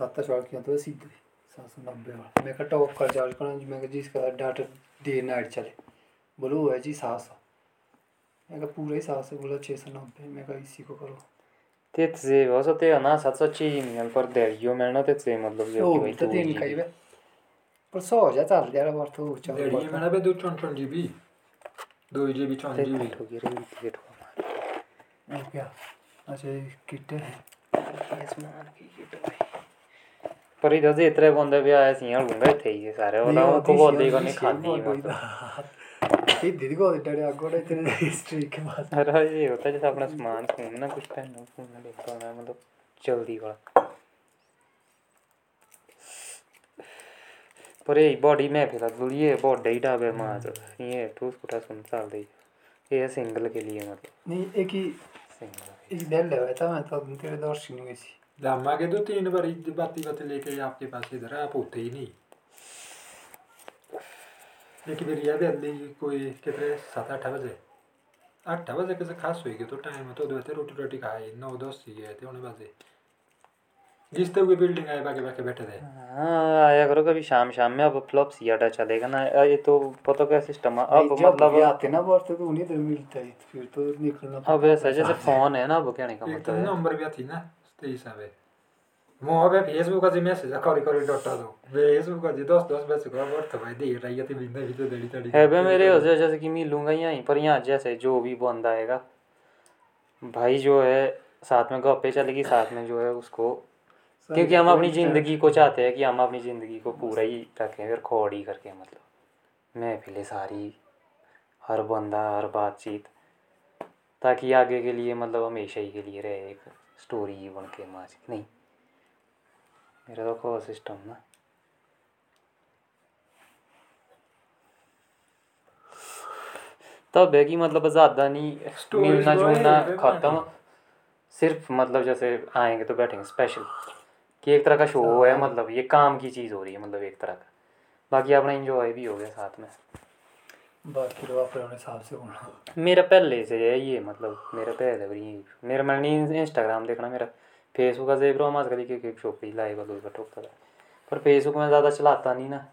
सत्त शाट किया तो सीधे सात सौ नब्बे वाला मैं कहा टॉप का चार्ज करना जी मैं कहा जी इसका डाटा डे नाइट चले। बोलो वो है जी सात सौ। मैं कहा पूरा ही सात सौ बोला छः सौ नब्बे। मैं कहा इसी को करो। तेत से वैसे ते ना सात सौ छी मिल पर देरियो मैं ना तेत से मतलब जो भाई तो दिन का ही। बे पर सौ जा चल जा रहा बार तो चल देरियो मैं ना बे। दो चौन चौन जीबी दो जीबी चौन जीबी हो गया रे टिकट हो गया अच्छा किट है। इसमें की किट पर इधर से इतने बंदे भी आए सियाल गूँगे थे ये सारे और वो को बोल दी नहीं खाती ये दीदी को डरे आगोड़े तेरे हिस्ट्री के बाद। अरे ये होता है जैसे अपना सामान फ़ोन ना कुछ टाइम ना फ़ोन ना देखता मैं मतलब जल्दी वाला। पर ये बॉडी में फिर अब्दुल ये बॉडी डाबे मार ये तो ठूस कुटा सुन साल दे। ये सिंगल के लिए मतलब। नहीं एक ही सिंगल एक डेल है था मैं तो तेरे दर्शन हुई थी लामा के दो तीन बार बाती बाती लेके आपके पास इधर आप होते ही नहीं। एक बार याद है कोई कितने? सात आठ बजे। आठ बजे कैसे खास हुई तो टाइम तो दो रोटी रोटी खाई नौ दस ही गए थे उन्हें बजे। जिस तक बिल्डिंग आए बाकी बाकी बैठे थे। हाँ आया करो कभी शाम शाम में अब फ्लॉप सियाटा चलेगा ना। ये तो पता क्या सिस्टम है? अब मतलब ये आते ना वर्त तो उन्हीं इधर मिलता है फिर तो निकलना अब ऐसा जैसे फ़ोन है ना अब कहने का तो मतलब है। नंबर भी थी ना। हिसाबे म अब फेसबुक अझै मेसेज करी करी डट्टा दो फेसबुक अझै दस दस बजे को वर्थ भाई दे रही है बिंदा भी तो दड़ी तड़ी है बे मेरे हो जैसे कि मिलूँगा यहीं पर यहाँ जैसे जो भी बंद आएगा भाई जो है साथ में गप्पे चलेगी साथ में जो है उसको क्योंकि हम अपनी ज़िंदगी को चाहते हैं कि हम अपनी ज़िंदगी को पूरा ही रखें फिर खोड़ी करके मतलब मैं महफिलें सारी हर बंदा हर बातचीत ताकि आगे के लिए मतलब हमेशा ही के लिए रहे एक स्टोरी बन के माच नहीं। मेरा तो को सिस्टम ना। तब है कि मतलब ज़्यादा नहीं मिलना तो जुलना खत्म। सिर्फ़ मतलब जैसे आएँगे तो बैठेंगे स्पेशल कि एक तरह का शो है मतलब ये काम की चीज़ हो रही है मतलब एक तरह का। बाकी अपना इंजॉय भी हो गया साथ में। बाकी तो आप अपने हिसाब से होना। मेरा पहले से है ये मतलब मेरा पहले भी यही मेरा मैंने नहीं इंस्टाग्राम देखना मेरा। फेसबुक का देख रहा हूँ आजकल की एक शो पे लाइव वालों का ठोकता था। पर फेसबुक में ज़्यादा चलाता नहीं ना।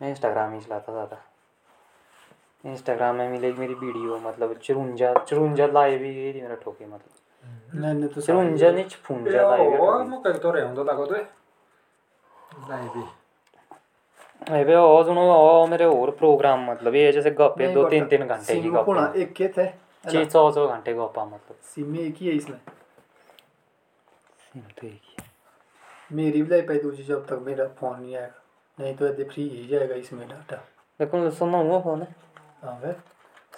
मैं इंस्टाग्राम ही चलाता ज़्यादा। इंस्टाग्राम में मिलेगी मेरी वीडियो मतलब चुरुंजा चुरुंजा लाइव ही गई थी मेरा ठोके मतलब। मैंने तो चुरुंजा नहीं छफुंजा लाइव ओ म कहीं तो रहूँ तो लागो तो। लाइव अबे और सुनो और मेरे और प्रोग्राम मतलब ये जैसे गप्पे दो तीन तीन घंटे की सिम को गप्पे एक के थे छः सौ सौ घंटे गप्पा मतलब। सिम में एक ही है इसमें। तो एक ही है। मेरी भी लाई पाई दूसरी जब तक मेरा फ़ोन नहीं आएगा नहीं तो ऐसे फ्री ही जाएगा इसमें डाटा देखो सुनो हुआ फ़ोन है। हाँ वे।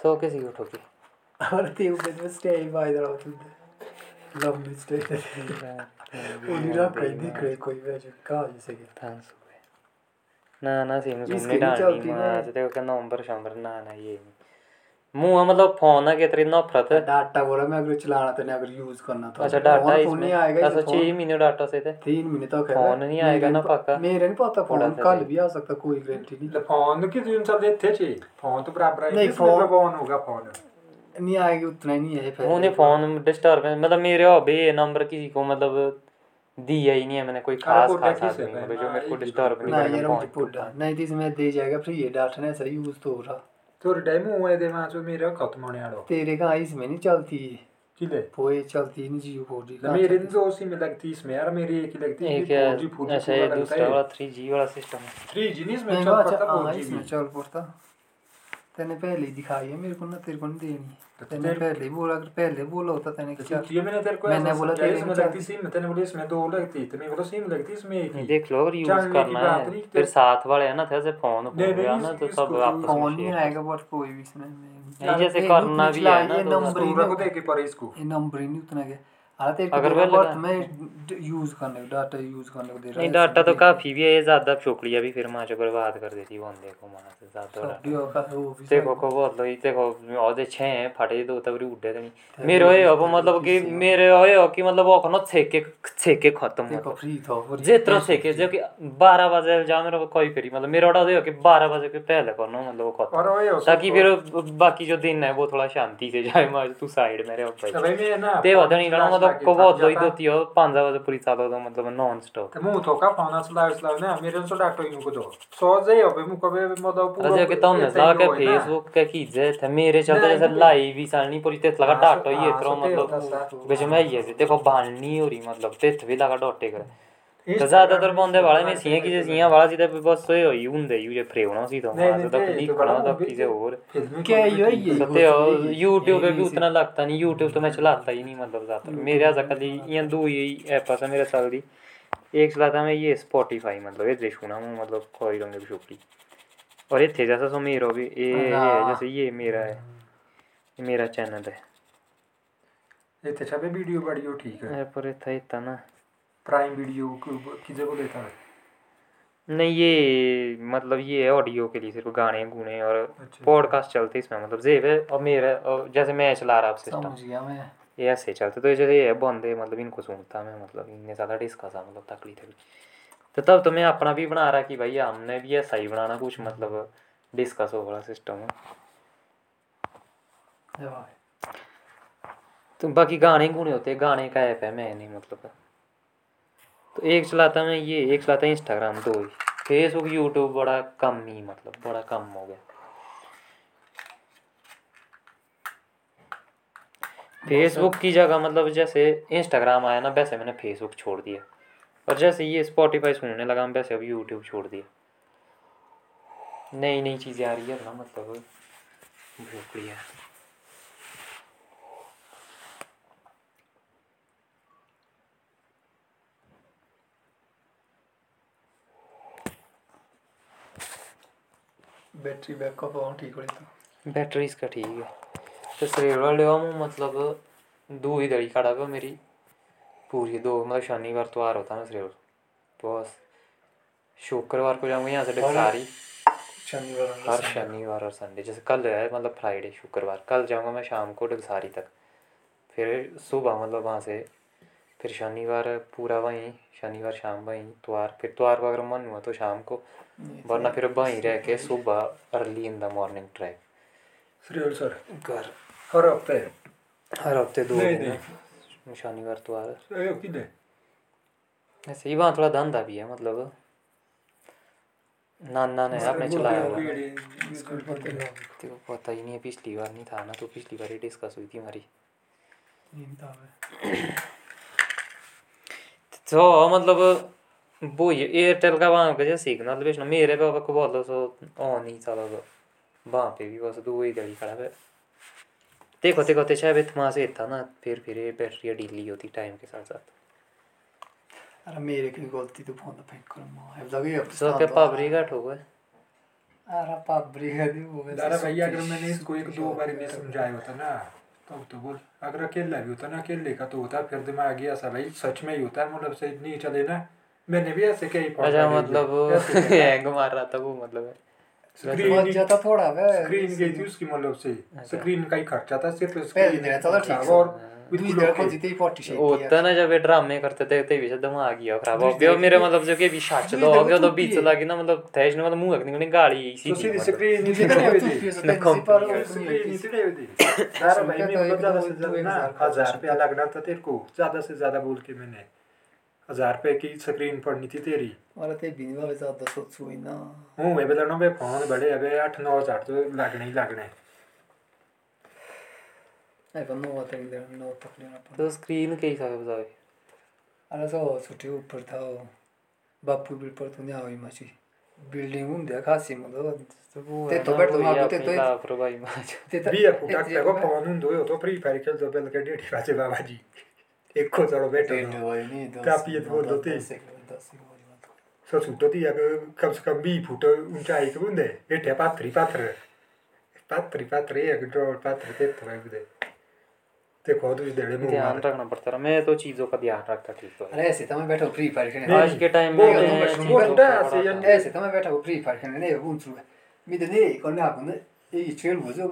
सौ किसी को। ठोकी और ते ऊपर तो स्टे बाय होती है लंबी स्टे उन्हीं रख कहीं दिख रही कोई वैसे कहाँ जैसे कि थैंक्स। ना ना सिम इसकी नहीं डालनी माँ ना। से देखो क्या नंबर शंबर ना ना ये नहीं मुँह मतलब फ़ोन है कितनी नफरत है डाटा बोला मैं अगर चलाना तो नहीं अगर यूज़ करना तो अच्छा डाटा फ़ोन है फ़ोन नहीं आएगा अच्छा इसमें छः फ़ोन महीने डाटा से थे तीन महीने तक है फ़ोन नहीं आएगा ना पक्का? मेरे नहीं पता फ़ोन कल। भी आ सकता कोई गारंटी नहीं फ़ोन की जो सब देते थे फ़ोन तो बराबर है नहीं, फोन- फ़ोन फ़ोन होगा फ़ोन नहीं आएगी उतना ही नहीं है फिर उन्हें फ़ोन डिस्टर्ब मतलब मेरे अभी ये नंबर किसी को मतलब दिया ही नहीं है मैंने कोई खास खास आदमी मतलब जो मेरे को डिस्टर्ब नहीं नहीं करेगा यार मुझे पुट्टा नहीं तो इसमें दे जाएगा फ्री है डाटा ना सही यूज़ तो हो रहा। तो टाइम हुए दे वहाँ जो मेरा खत्म होने आड़ो तेरे का इसमें नहीं चलती? है किले? पोए चलती नहीं फोर जी तो मेरे तो उसी में लगती इसमें यार मेरी एक ही लगती है एक फोर जी फोर जी दूसरा वाला थ्री जी वाला सिस्टम है। थ्री जी नहीं इसमें चल अच्छा पड़ता हाँ फोर जी चल पड़ता। तेने पहले ही दिखाई है मेरे को ना तेरे को नहीं देनी। तो तेने पहले ही बोला अगर पहले बोला होता तेने कि चल ये मैंने तेरे को मैंने बोला तेरे इसमें लगती सिम तेने बोला इसमें दो लगती तो मैं बोला सिम लगती इसमें एक ही। देख लो अगर यूज़ करना है। फिर तो- साथ वाले है ना थे से फ़ोन हो नहीं, गया ना तो सब तो आपस में फ़ोन नहीं आएगा बट कोई भी इसमें। नहीं, जैसे करना भी है ना तो नंबर ही को नहीं देख के पर इसको। ये नंबर ही नहीं उतना के। हालाँकि तेरे को अगर देना वह बट लगा- मैं यूज़ करने डाटा यूज़ करने को दे रहा नहीं डाटा तो काफ़ी भी है ये ज़्यादा चोकड़िया भी फिर माँ से बर्बाद कर देती है बंदे को माँ से ज़्यादा देखो को बहुत लोग देखो और छे फटे दो तब उड़े तो नहीं। मेरे होए अब मतलब कि मेरे होए कि मतलब वो खनो छेके छेके खत्म देखो मतलब। फ्री था और छेके जो कि बारह बजे जा मेरा कोई फिर मतलब मेरा ऑर्डर हो कि बजे के पहले करना मतलब वो खत्म। ताकि फिर बाकी जो दिन है वो थोड़ा शांति से जाए मार तू साइड में रहो भाई भाई मैं ना ते वधनी मतलब के को है बजे पूरी चालो तो मतलब नॉन स्टॉप ते मुँह थोका पाना चलावे चलावे ने मेरे सो डाक्टर इन को दो जे है अबे मुँह कबे मतलब पूरा अजय के तुमने ही के। फेसबुक के कीजे थे मेरे चलते जैसे। लाइव ही सालनी पूरी तेत लगा डाटो सो- ये सो ते मतलब सा। बेच में ये देखो भालनी हो रही मतलब तेत भी लगा डॉटे कर ज़्यादातर पौंदे वाला में सियाँ की सियाँ वाला सीधा बस यू होंदे यू जे फ्रेवना सी तो मार तो कभी खड़ा तो किसी और क्या ये ये सत्य YouTube पे भी उतना लगता नहीं YouTube तो मैं चलाता ही नहीं मतलब ज़्यादातर। मेरे आज खाली ये दो ही ऐप है मेरा चल दी। एक चलाता मैं ये Spotify मतलब ये देशुना हूँ मतलब कोई रंग की शुक्री और ये थे जैसा सो मेरा भी ये जैसे ये मेरा है। मेरा चैनल है। ये थे वीडियो बड़ी ठीक है पर ये था ना। प्राइम वीडियो की जगह लेता है? नहीं ये मतलब ये है ऑडियो के लिए सिर्फ़ गाने गुने और अच्छा। पॉडकास्ट चलते इसमें मतलब जेब है और मेरा और जैसे मैं चला रहा सिस्टम समझ गया मैं। ये ऐसे चलते तो जैसे ये है बंदे मतलब इनको सुनता मैं मतलब इनने ज़्यादा डिस्कस है मतलब तकली थकली तो तब तो मैं अपना भी बना रहा कि भाई हमने भी ऐसा ही बनाना कुछ मतलब डिस्कस हो वाला सिस्टम ये भाई। तो बाकी गाने गुने होते गाने का ऐप है मैं नहीं मतलब तो एक चलाता मैं ये, एक चलाता इंस्टाग्राम दो ही फेसबुक यूट्यूब बड़ा कम ही मतलब बड़ा कम हो गया। फेसबुक की जगह मतलब जैसे इंस्टाग्राम आया ना, वैसे मैंने फेसबुक छोड़ दिया। और जैसे ये स्पॉटिफाई सुनने लगा, मैं वैसे अब यूट्यूब छोड़ दिया। नई नई चीज़ें आ रही है ना मतलब। भोकड़ी है बैटरी बैकअप और ठीक हो रही तो बैटरी इसका ठीक है। तो शरीर वाले हूँ मतलब दो ही दड़ी खड़ा हुआ मेरी पूरी दो मतलब शनिवार तो आ होता है ना शरीर बस शुक्रवार को जाऊँगा यहाँ से डिस्सारी शनिवार हर शनिवार और संडे जैसे कल है मतलब फ्राइडे शुक्रवार। कल जाऊँगा मैं शाम को डगसारी तक। फिर सुबह मतलब वहाँ से फिर शनिवार पूरा वहीं शनिवार शाम वहीं त्वार फिर त्वार को अगर मन हुआ तो शाम को वरना फिर वहीं रह के सुबह early in the morning track Srila सर घर हर हफ़्ते हर हफ़्ते दो नहीं, दिन। शनिवार तो आ रहा ए किदे ऐसे ही वहाँ थोड़ा धंधा भी है मतलब नाना ने आपने चलाया हुआ स्कूल पर तो तेरे को पता ही नहीं है पिछली बार नहीं था ना तो पिछली बार ही डिस्कस हुई थी हमारी तो मतलब वो ये एयरटेल का वहाँ का जैसे सिग्नल बेचना मेरे पे को बोलो सो ऑन ही चला तो वहाँ पे भी बस दो ही घड़ी खड़ा है। देखो देखो ते शायद वहाँ से था ना फिर फिर ये बैटरी ढीली होती टाइम के साथ साथ। अरे मेरे की गलती तो फ़ोन फेंक कर माँ। अब लगे अब सो के पावरी घट हो गए? अरे पाबरी का दी वो दादा भैया अगर मैंने इसको एक दो बार भी समझाया होता ना तो तो बोल अगर अकेला भी होता ना अकेले का तो होता फिर दिमाग ये ऐसा भाई सच में ही होता है मतलब से नहीं चले ना मैंने भी ऐसे कई अच्छा मतलब हैंग मार रहा था वो मतलब। है स्क्रीन बहुत ज़्यादा थोड़ा वे स्क्रीन गई थी उसकी मतलब से। अच्छा। स्क्रीन का ही खर्चा था सिर्फ़ स्क्रीन दिन चलो ठीक और है। ही होता ना जब ये ड्रामे करते थे ते भी दिमाग गया खराब। हो गया मेरे मतलब जो कि भी सच तो हो गया तो तो बीच लगी ना मतलब तेज मतलब मुँह गाली इसी तो की सीधी मतलब स्क्रीन ही जितने दिखाई थी पीस मैं होता है पर स्क्रीन ही दिखाई हुई थी दादा भाई सुनते मैं तो मतलब एक ज़्यादा से एक ज़्यादा हज़ार ना का हज़ार कुछ रुपया लगना था तेरे को ज़्यादा से ज़्यादा बोल के मैंने। हज़ार रुपए की स्क्रीन पड़नी थी तेरी। और ते भी नहीं ज़्यादा सोच हुई ना हूँ वे बेला बे फ़ोन बड़े अबे आठ नौ हज़ार तो लगने ही लगने। नहीं पर नो तक ले नो तक लेना पड़ा तो स्क्रीन के हिसाब से बताओ अरे तो छुट्टी ऊपर था बापू बिल पर तो नहीं आई मची बिल्डिंग हूँ देखा सी मतलब। ते तो बैठ वही मागो ते तो लापरवाही माज ते तो भी है फुटा के को फ़ोन हूँ दो तो फ्री फायर खेल दो बेल के डेढ़ बाजे बाबा जी। एक को चलो बैठो डेढ़ तो वही नहीं दस काफ़ी है तो वो दस- दो तीन। दस एक- दस एक वही मतलब। सो छूटो थी अगर कम से कम भी फुट ऊंचाई के बुंदे एठे पाथरी पाथर पाथरी पाथर एक ड्रोर पाथर ते तो बुंदे ते खो दूस देड़े मुँह ध्यान मार रखना पड़ता रहा मैं तो चीज़ों का ध्यान रखता ठीक तो है। अरे ऐसे तो मैं बैठा फ्री फायर खेलने नहीं, आज के टाइम वो में तो मैं बस चीज़ों वो का तो बड़ा ऐसे ध्यान- ऐसे तो मैं बैठा फ्री फायर खेलने नहीं हूँ सुबह मी तो नहीं करने आप ने ये खेल हो जो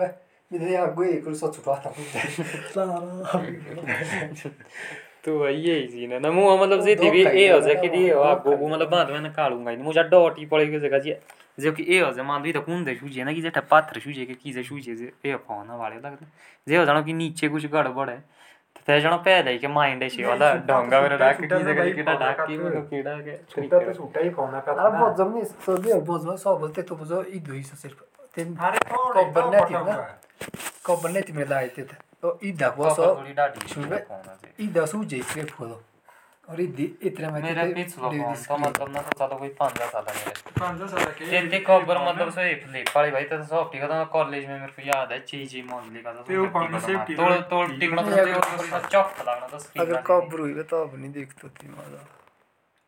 इधर यहाँ कोई एक रुसा छुटवाता हूँ तो भाई यही सीन है ना मुँह मतलब जे दिवे ए हो जाए कि दिए हो आपको वो मतलब बाँध में ना काढ़ूँगा नहीं मुझे डॉट ही पड़ेगी जगह जी जो कि ए हो जाए मान ली तो कौन दे सूझे ना कि जेठा पात्र सूझे कि की जे सूझे जे ए फ़ोन वाले लगते जे हो जानो कि नीचे कुछ गड़बड़ है तो ते जानो पहले ही के माइंड है वाला ढोंगा मेरा डाक की जगह की डाक की मेरा कीड़ा के छूटा तो छूटा ही फ़ोन का अरे बहुत जमनी सब बहुत सब बोलते तो बजो ई दुई से सिर्फ़ तीन अरे कौन बनने थी ना Copernet और मेरा मतलब चलो कोई 15 साल मेरे 15 साल के मतलब सो इफली पाली भाई सो ठीक कॉलेज में मेरे को याद है मोन तो तोड़ तोड़ चौक लगना अगर हुई तो अब नहीं मज़ा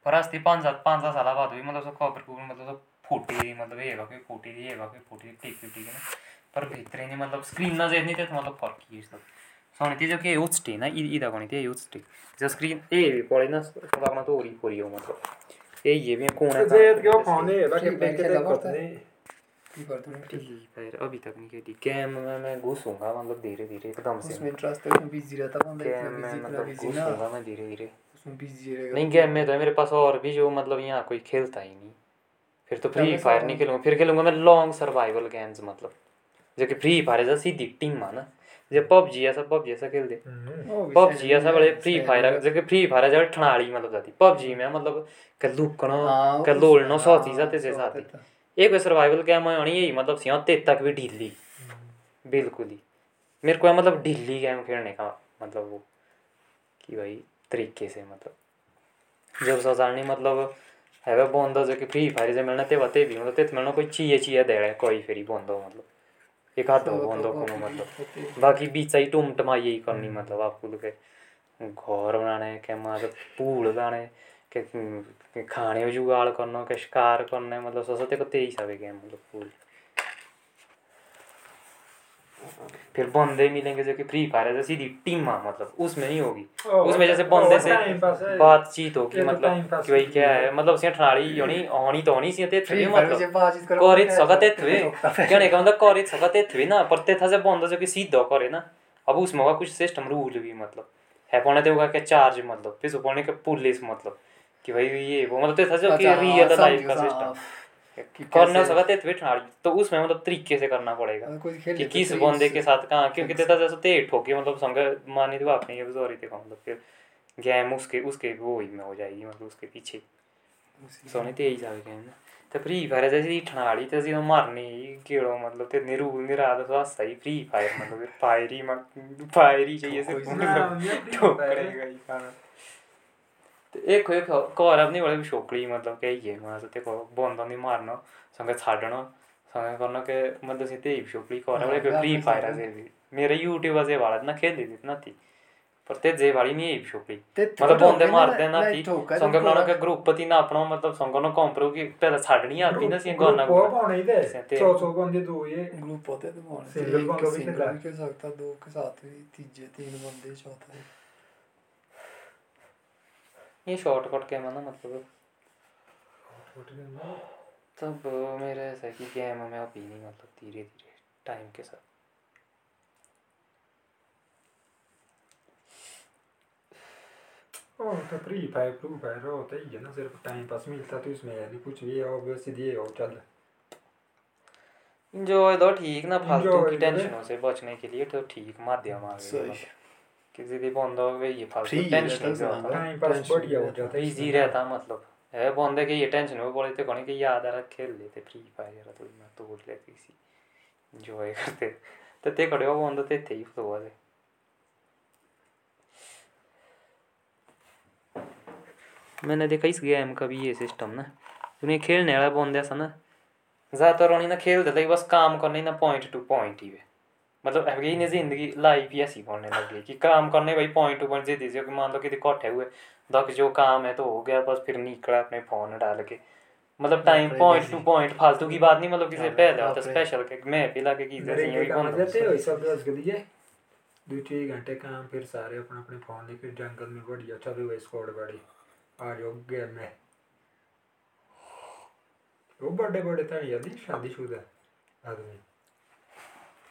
पर आज 5 5 साल बाद हुई मतलब सो को मतलब फूटी मतलब ये फूटी ये होगा फूटी टिक टिक ना पर भित्रिने मतलब स्क्रिन नजेर्ने त्यो मतलब फर्किए जस्तो छ त्यो चाहिँ के युथ स्टे होइन इ इदा भने त्यो युथ स्टे जो स्क्रिन ए पढेन सभामा त वरिपरि हो मतलब यही हे में अभी तक नहीं कहती गेम में मैं घुस होऊँगा मतलब धीरे धीरे एकदम से उसमें इंटरेस्ट है उसमें बिज़ी रहता बंदा गेम में मतलब घुस होऊँगा मैं धीरे धीरे उसमें बिज़ी रहेगा नहीं गेम में तो मेरे पास और भी जो मतलब यहाँ कोई खेलता ही नहीं फिर तो फ्री फायर नहीं खेलूँगा फिर खेलूँगा मैं लॉन्ग सर्वाइवल गेम्स मतलब जो फ्री फायर ऐसा सीधी टीम है ना। जो पबजी ऐसा पबजी ऐसा खेलते पबजी ऐसा बड़े फ्री फायर है। फ्री फायर है जब ठनाड़ी मतलब जाती। पबजी में मतलब के लुकनो हाँ, के लोलनो हाँ, सौती जाते से साथी एक सर्वाइवल गेम होनी यही मतलब सियाँ तेज तक भी ढीली बिल्कुल ही। मेरे को है मतलब ढीली गेम खेलने का मतलब वो कि भाई तरीके से मतलब। जब सजानी मतलब है वह बंदा जो कि फ्री फायर से मिलना ते वते भी मतलब ते मिलना कोई चीए चीए दे रहा है कोई फेरी बंदो मतलब। एक हाथ बंदो को मतलब। बाकी बीच ही टुम टमाई यही करनी मतलब आपको के। घर बनाने के मतलब पूल लाने के खाने जुगाड़ करना के शिकार करने मतलब सोचते को तेईस सब गेम मतलब पूल फिर बंदे मिलेंगे जो कि फ्री फायर है सीधी टीमा मतलब उसमें नहीं होगी। उसमें जैसे बंदे से है। बातचीत होगी मतलब कि भाई क्या है। है मतलब सियाँ ठनाड़ी होनी होनी तो होनी सियाँ ते फ्री थे मतलब। करो सकते थे कहने का मतलब करित सकते थे ना पर ते था से बंदा जो कि सीधा करे ना। अब उसमें होगा कुछ सिस्टम रूल भी मतलब। है पौने ते होगा के चार्ज मतलब। फिर सो के पुलिस मतलब। कि भाई ये वो मतलब ते था जो कि रियल लाइफ का सिस्टम हाँ। कि करने कैसे- सकते थे ठनाड़ी तो उसमें मतलब तरीके से करना पड़ेगा खेल कि किस तो बंदे के साथ कहाँ क्योंकि तेरा जैसे ते ठोके मतलब संग मानी तो आपने ये सॉरी थे मतलब फिर गेम उसके उसके वो ही में हो जाएगी मतलब उसके पीछे। सोने ते ही जावे गेम ते फ्री फायर जैसी ठनाड़ी ते सी मारनी केड़ो मतलब ते निरू निराद तो हासा ही फ्री फायर मतलब फायर ही फायर ही चाहिए ये free ठोकरेगा ही खाना। ते इक एह् घर अपनी मतलब पिछोकड़ी मतलब कि इ'यै मतलब देखो बंद नि मारनो संगे छाडनो संगे करनो કે મતલબ સીધી છોકરી કોને ફ્રી ફાયર જ એવી મેરે યુટ્યુબ જે વાળા ના ખેલી નથી પણ તે જે વાળી ની એવી છોકરી મતલબ બોંદે મારતે નથી સંગે મારો કે ગ્રુપ થી ના આપણો મતલબ સંગો નો કોમ્પ્રો કે પેલા છાડણી આપી નથી ગોર ના ગ્રુપ પાउने દે છો છો बंदे दो ये ग्रुप होते तो सिंगल बंदो भी नहीं सकता दो के साथ भी तीजे तीन बंदे चौथे ये शॉर्टकट गेम है ना मतलब। तब मेरे ऐसा है कि गेम में अभी नहीं मतलब धीरे धीरे टाइम के साथ। ओ तो फ्री फायर फ्रू फायर होता ही है ना सिर्फ़ टाइम पास मिलता तो इसमें नहीं कुछ भी है ऑब्वियस ये हो चल। इंजॉय दो ठीक ना फालतू की टेंशनों से बचने के लिए तो ठीक माध्यम आ गया भी बंद हो ये फालतू टेंशन से होता हाँ। टाइम पास बढ़िया हो जाता है। इजी रहता मतलब। है बंदे के ये टेंशन में बोले थे कौन कि याद आ रहा खेल लेते फ्री फायर तो मैं तोड़ लेती सी इंजॉय करते तो ते हो बंद ते थे ही तो वाले मैंने देखा इस गेम का भी ये सिस्टम ना। उन्हें खेलने वाला बंदे ऐसा ना। ज़्यादातर उन्हें ना खेल देता कि बस काम करने ना पॉइंट टू पॉइंट ही वे। मतलब है कि इन्हें ज़िंदगी लाइफ ही ऐसी बनने लग गई कि काम करने भाई पॉइंट टू पॉइंट दे दीजिए कि मान लो कि इकट्ठे हुए दक जो काम है तो हो गया बस फिर निकला अपने फ़ोन डाल के। मतलब टाइम पॉइंट टू पॉइंट फालतू की बात नहीं मतलब किसी हाँ, पहले होता स्पेशल के मैं पिला के की जैसे यही बंद जाते हो सब दस के लिए दो तीन घंटे काम फिर सारे अपने अपने फ़ोन लेकर जंगल में बढ़िया चलो भाई स्क्वाड बड़ी। आ जाओ गेम में। वो बड़े बड़े था यदि शादीशुदा आदमी।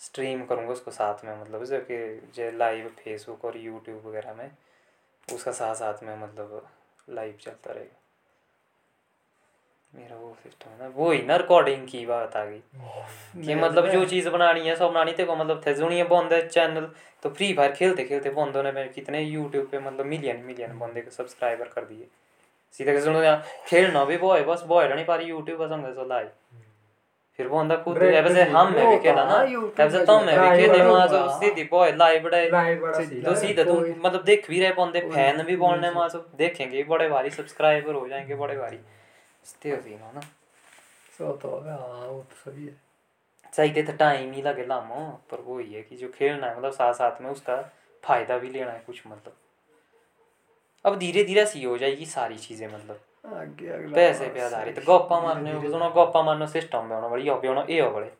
स्ट्रीम करूँगा उसको साथ में मतलब जो कि जो लाइव फेसबुक और यूट्यूब वगैरह में उसका साथ साथ में मतलब लाइव चलता रहेगा। मेरा वो सिस्टम है ना वो ही ना रिकॉर्डिंग की बात आ गई। कि मतलब जो चीज़ बनानी है सब बनानी तेको मतलब थे जुनिया बंद है चैनल तो फ्री फायर खेलते खेलते बंदों ने कितने यूट्यूब पे मतलब मिलियन मिलियन बंदे को सब्सक्राइबर कर दिए। सीधे सुनो खेलना भी बॉय बस बॉय नहीं पा रही यूट्यूब पर संग सो भी हम में भी खेला ना। में भी live खेले होता वहाँ सीधी बॉय लाइव बड़े। लाइव तो सीधा तुम मतलब देख भी रहे बंदे फ़ैन भी बोलने कोई- वहाँ देखेंगे बड़े भारी सब्सक्राइबर हो जाएँगे बड़े भारी। स्ते सीन हो ना सो तो हाँ वो तो सही है। चाहिए तो टाइम ही लगे लामो पर वो ही है कि जो खेलना है मतलब साथ साथ में उसका फ़ायदा भी लेना है कुछ मतलब। अब धीरे धीरे सी हो जाएगी सारी चीज़ें मतलब। पैसे पे आधारित। गप्पा मारने हो सुनो गप्पा मारने सिस्टम में होना बड़ी अभी होना ए हो बड़े।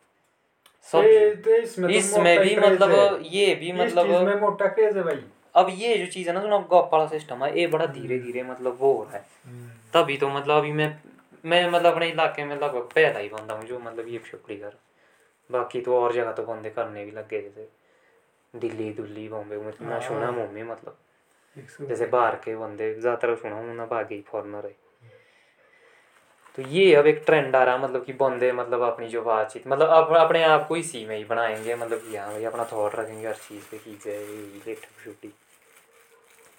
सब ये- तो इसमें तो भी मतलब ये भी मतलब मोटा क्रेज है भाई। अब ये जो चीज़ है ना सुनो गप वाला सिस्टम है ये बड़ा धीरे धीरे मतलब वो हो रहा है। तभी तो मतलब अभी मैं मैं मतलब अपने इलाके में लगभग पहला ही बंदा हूँ जो मतलब ये छुपड़ी कर बाकी तो और जगह तो बंदे करने भी लग गए जैसे दिल्ली दुल्ली बॉम्बे में मैं सुना मुँह में मतलब। जैसे बाहर के बंदे ज़्यादातर सुना हूँ ना बाकी फॉरनर है। तो ये अब एक ट्रेंड आ रहा है मतलब कि बंदे मतलब अपनी जो बातचीत मतलब अप, अपने आप को इसी में ही बनाएँगे मतलब कि हाँ भाई अपना थॉट रखेंगे हर चीज़ पे की जाए लेट छुट्टी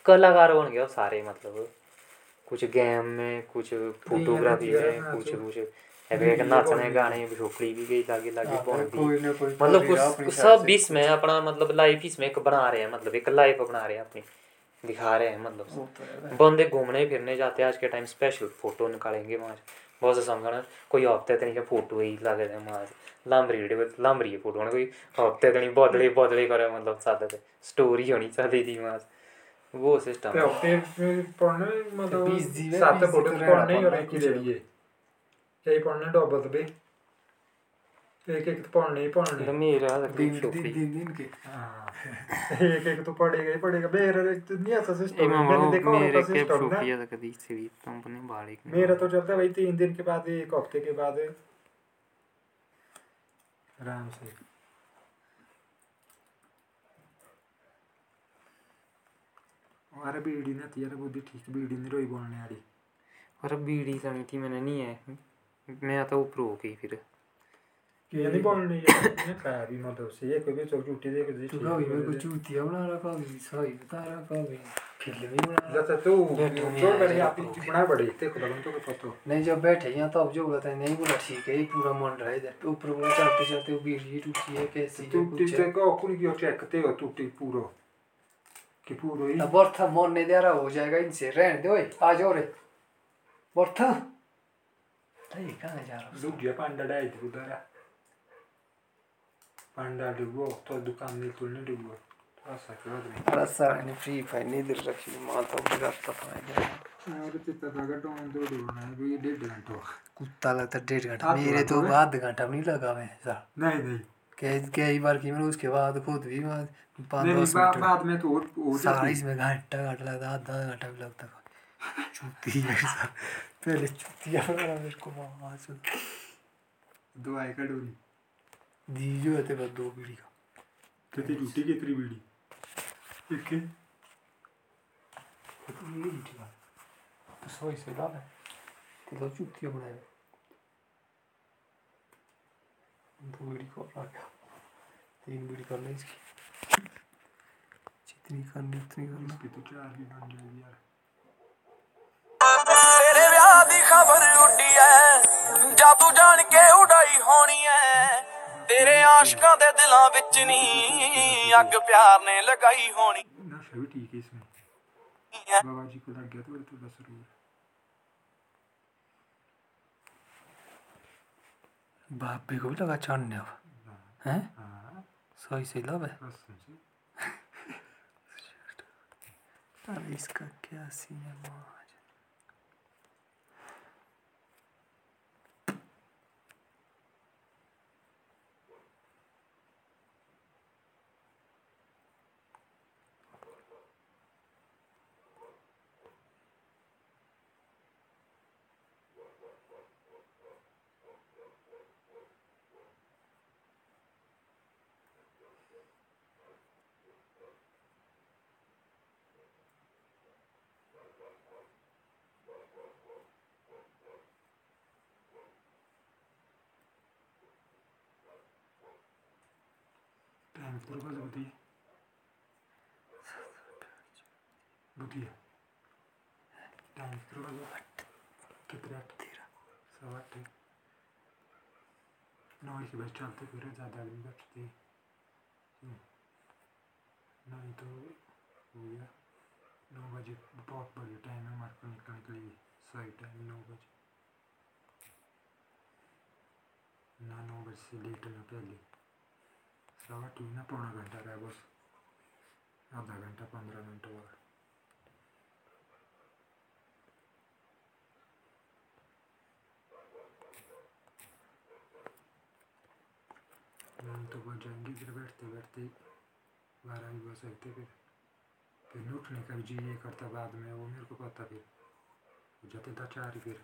कलाकार बन गए सारे मतलब। कुछ गेम में कुछ फोटोग्राफी में कुछ कुछ एक नाचने गाने झोपड़ी भी गई लागे लागे हाँ, कोई मतलब कुछ सब। इसमें अपना मतलब लाइफ इसमें एक बना रहे हैं मतलब एक लाइफ बना रहे हैं अपनी दिखा रहे हैं मतलब। तो बंदे घूमने फिरने जाते हैं आज के टाइम स्पेशल फ़ोटो निकालेंगे वहाँ बहुत से संगण कोई हफ़्ते तक नहीं फ़ोटो ही लगे थे वहाँ लांबरी लामरी लांबरी फ़ोटो होने। कोई हफ़्ते तक नहीं बदले बदले करे मतलब सादा पे स्टोरी होनी चाहिए थी वहाँ वो सिस्टम तो हफ़्ते पढ़ने मतलब सात फ़ोटो तो पढ़ने और एक ही ले लिए यही पढ़ने डॉबल पे एक एक तो पढ़ने ही पढ़ने। मेरा दिन दिन दिन दिन के। हाँ। एक एक तो पढ़ेगा ही पढ़ेगा। मेरा तो नहीं ऐसा सिस्टम मैं मैंने देखा मेरे के है से भी कंपनी बाड़ी मेरा तो चलता है भाई तीन दिन के बाद एक हफ़्ते के बाद। आराम से। अरे बीड़ी ना थी यार बुद्धि ठीक बीड़ी नहीं रोई बोलने वाली। और बीड़ी लेनी थी मैंने नहीं है। मैं तो ऊपर हो गई फिर। नहीं बोलने यार ने खाया भी मतलब से ये कोई भी चौक झूठी दे के दी तू कभी मेरे को चूतिया बना रखा कभी सही बता रहा कभी फ़िल्म ही बना जैसे तू नहीं जो यार, बड़ी ये आप तो- बना बड़ी देखो लगन तो के पतो नहीं जब बैठे यहाँ तब जो बोलता है नहीं बोला ठीक है ये पूरा मन रहा है इधर ऊपर बोला चलते चलते वो बीड़ी टूटी है कैसी है टूटी कुछ ते है को कुनी की चेक ते हो टूटी पूरो कि पूरो ही अब बर्था मन नहीं दे रहा हो जाएगा इनसे रहने दे ओए आ जाओ रे बर्था अरे कहाँ जा रहा हूँ दूजिया पांडा थी उधर डुबो तो दुकान में तो नहीं डुबो ऐसा क्यों आदमी ने फ्री फायर नहीं दिल रखी माँ तो बिगाड़ता था मैं और चित्ता था गटो में दो डुबना है भी डेढ़ घंटा कुत्ता लगता डेढ़ घंटा मेरे तो? आध घंटा नहीं लगा मैं नहीं नहीं। कई बार की मैंने उसके बाद खुद भी मैं पाँच दस बाद मिनट बाद में तो और और सारा इसमें घंटा घंटा लगता आधा घंटा भी लगता। था चूती है पहले चूतिया मेरे को वहाँ से दवाई का डोरी जीजू है तेरा दो बीड़ी का। तो तेरी झूठी एक के तो ये झूठी बात तो सौ हिस्से दाब है। तो तेरा झूठी बनाए। दो बीड़ी को आ गया। तीन बीड़ी कर ले इसकी। जितनी करनी उतनी करना इसकी तो चार ही बन जाएगी यार। तेरे ब्याह की खबर उड़ी है। जादू जान के उड़ाई होनी है। ਤੇਰੇ ਆਸ਼ਕਾਂ ਦੇ ਦਿਲਾਂ ਵਿੱਚ ਨਹੀਂ ਅੱਗ ਪਿਆਰ ਨੇ ਲਗਾਈ ਹੋਣੀ नशा भी ठीक है इसमें ਐ बाबा जी को लग गया तो थोड़ा जरूर बापे को भी लगा चढ़ने अब हैं हाँ सही से लव है कसम से अरे इसका क्या सीन है माज टाइम आठ नौ चलते फिर ज़्यादा। नहीं तो हो गया नौ बजे बहुत बढ़िया टाइम है हमारे को निकलने के लिए सही टाइम नौ बजे ना नौ बजे से लेट ना पहले सवा ठीक ना पौना घंटा रहा बस आधा घंटा पंद्रह मिनट और हम तो बच जाएँगे फिर बैठते बैठते बारह भी बज सकते फिर फिर उठने का भी जी ये करता बाद में वो मेरे को पता फिर हो जाते था चार ही फिर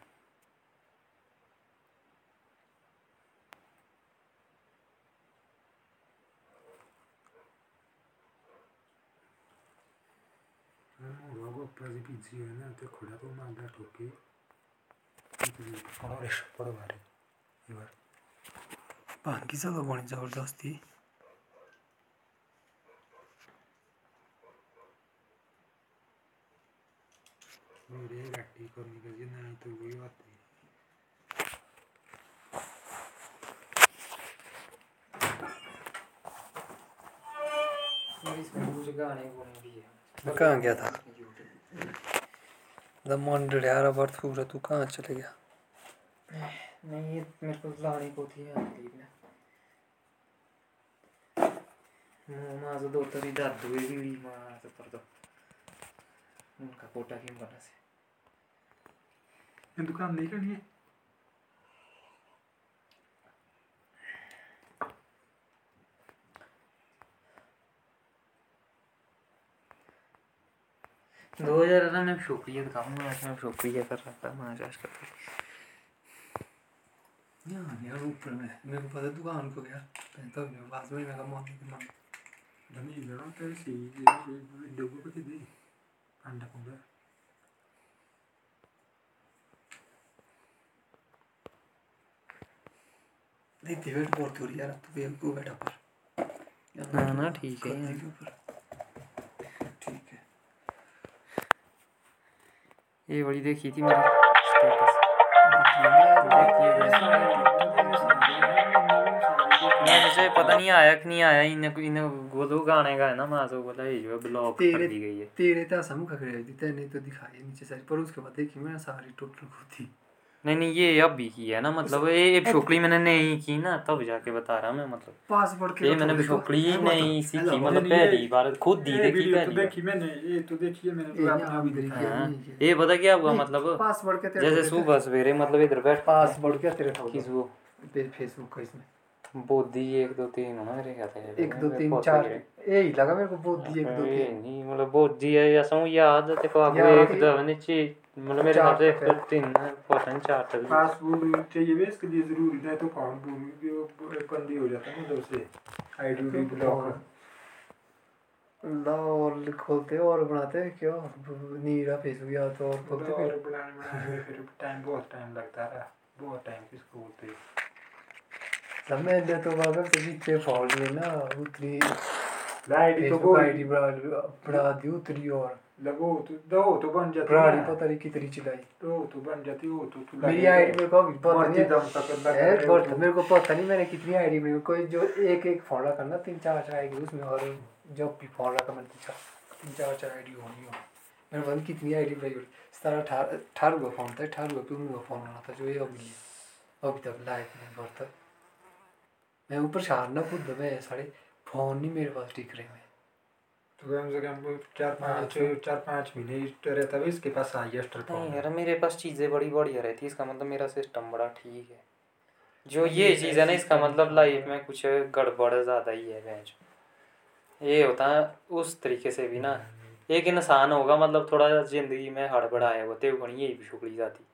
है ना तो खड़ा तो मालदा ठोके। पड़ो रे पड़ो मारे ये बार। भांगी जगह बनी ज़बरदस्ती। मेरे गाड़ी करने का जी नहीं तो वही बात है इसमें कुछ गाने गुने भी है। मैं कहाँ गया था? द मंडल यार अब पूरा तू कहाँ चले गया? नहीं ये मेरे को लाने को थी क्लिप में मग माझं दो तरी दादू वेगळी माझं परत उनका कोटा घेऊन बनासे ये दुकान नहीं करनी दो हज़ार अठारह में शुक्रिया दिखाऊँगा आज मैं शुक्रिया कर रहा था मैं आज कर रहा यहाँ यार ऊपर में मेरे को पता दुकान को गया पहनता हूँ मैं पास में मैं कहा मॉर्निंग के धनी जरा तो को दे अंडा पंगा नहीं वेट बहुत हो यार तू भी तू बैठा पर हाँ ना, ठीक है। यार। के ऊपर ठीक है ये बड़ी देखी थी मेरी स्टेटस मुझे पता नहीं आया कि नहीं आया इन इन गोलू गाने का है ना मैं तो बोला ये जो ब्लॉक कर दी गई है। तेरे तो समूह का खड़े दी नहीं तो दिखाई नीचे सारी पर उसके बाद देखी मैं सारी टोटल होती थी नहीं नहीं ये अब भी की है ना मतलब ये छोकरी मैंने नहीं की ना तब जाके बता रहा मैं मतलब। पासवर्ड के ये मैंने छोकरी नहीं सीखी मतलब पहली बार खुद दी ये देखी तो पहली बार। देखी मैंने ये तो देखी है मैंने तो आपने अभी भी देखा है। हाँ, है। ये पता क्या हुआ मतलब पासवर्ड के जैसे सुबह सवेरे मतलब इधर बैठ पासवर्ड क्या तेरे था किस वो फेसबुक का इसमें। बोधी एक दो तीन होना मेरे ख्याल से एक दो तीन चार ही। यही लगा मेरे को बोधी एक दो तीन। नहीं मतलब बोधी है या सो याद है देखो आगे एक है। दो नीचे मतलब मेरे ख्याल से एक है। दो तीन नहीं चार तक पासवर्ड चाहिए भी इसके लिए ज़रूरी है तो कौन भी वो बंदी हो जाता है ना उधर से। आईडी भी ब्लॉक ला और खोलते और बनाते क्या? नीरा फेसबुक या तो और खोलते और फिर? बनाने फिर टाइम बहुत टाइम लगता है। बहुत टाइम बोलते हैं। सब मैंने तो वाकई से पीछे फॉल्ट लेना उतरी। आईडी तो वो आईडी बढ़ा बढ़ा दी उतरी और। लगो तो दो तो बन जाती पुरानी है पता नहीं कितनी चलाई तो तो बन जाती हो तो तू मेरी आईडी मेरे को अभी पता नहीं दम तक है बट मेरे को पता नहीं मैंने कितनी आईडी में कोई जो एक एक फ़ोन रखा तीन चार चार आईडी उसमें और जब भी तीन चार तीन चार चार आईडी होनी हो मेरे कितनी आईडी भाई फ़ोन था फ़ोन आना था जो ये अभी अभी तक लाइफ में तक मैं ऊपर शार ना खुद मैं फ़ोन नहीं मेरे पास टिक रहे मैं कम से कम चार पाँच चार पाँच महीने रहता है इसके पास हाईएस्ट नहीं यार मेरे पास चीज़ें बड़ी बढ़िया रहती इसका मतलब मेरा सिस्टम बड़ा ठीक है जो ये चीज़ है ना इसका मतलब लाइफ में कुछ गड़बड़ ज़्यादा ही है ये होता है उस तरीके से भी ना एक इंसान होगा मतलब थोड़ा ज़िंदगी में हड़बड़ाया हुआ ते बनी यही भी शुक्ली जाती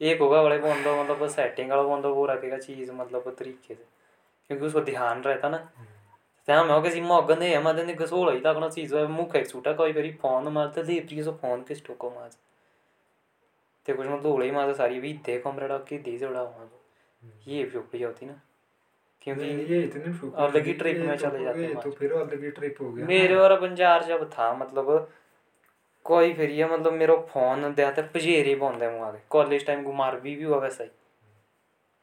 एक होगा बड़े बंदो मतलब सेटिंग वाला बंदो वो रखेगा चीज़ मतलब तरीके से क्योंकि उसको ध्यान रहता ना त्या मैं किसी मगन है मदन ने घसोळ ही लागना चीज़ मुख एक सुटा कोई बारी फ़ोन मारते थे प्रिय सो फ़ोन के स्टोको माज ते कुछ मतलब धोळे माज सारी भी दे कमरे डाक के दे जोड़ा वहाँ ये भी होती ना। क्योंकि ये इतने अलग ही ये में तो- चले जाते हैं तो फिर अलग ही ट्रिप हो गया मेरे और बंजार जब था मतलब कोई फिर ये मतलब मेरा फ़ोन दिया था पजेरे बंद है मुआ कॉलेज टाइम गुमार भी भी हुआ वैसा ही।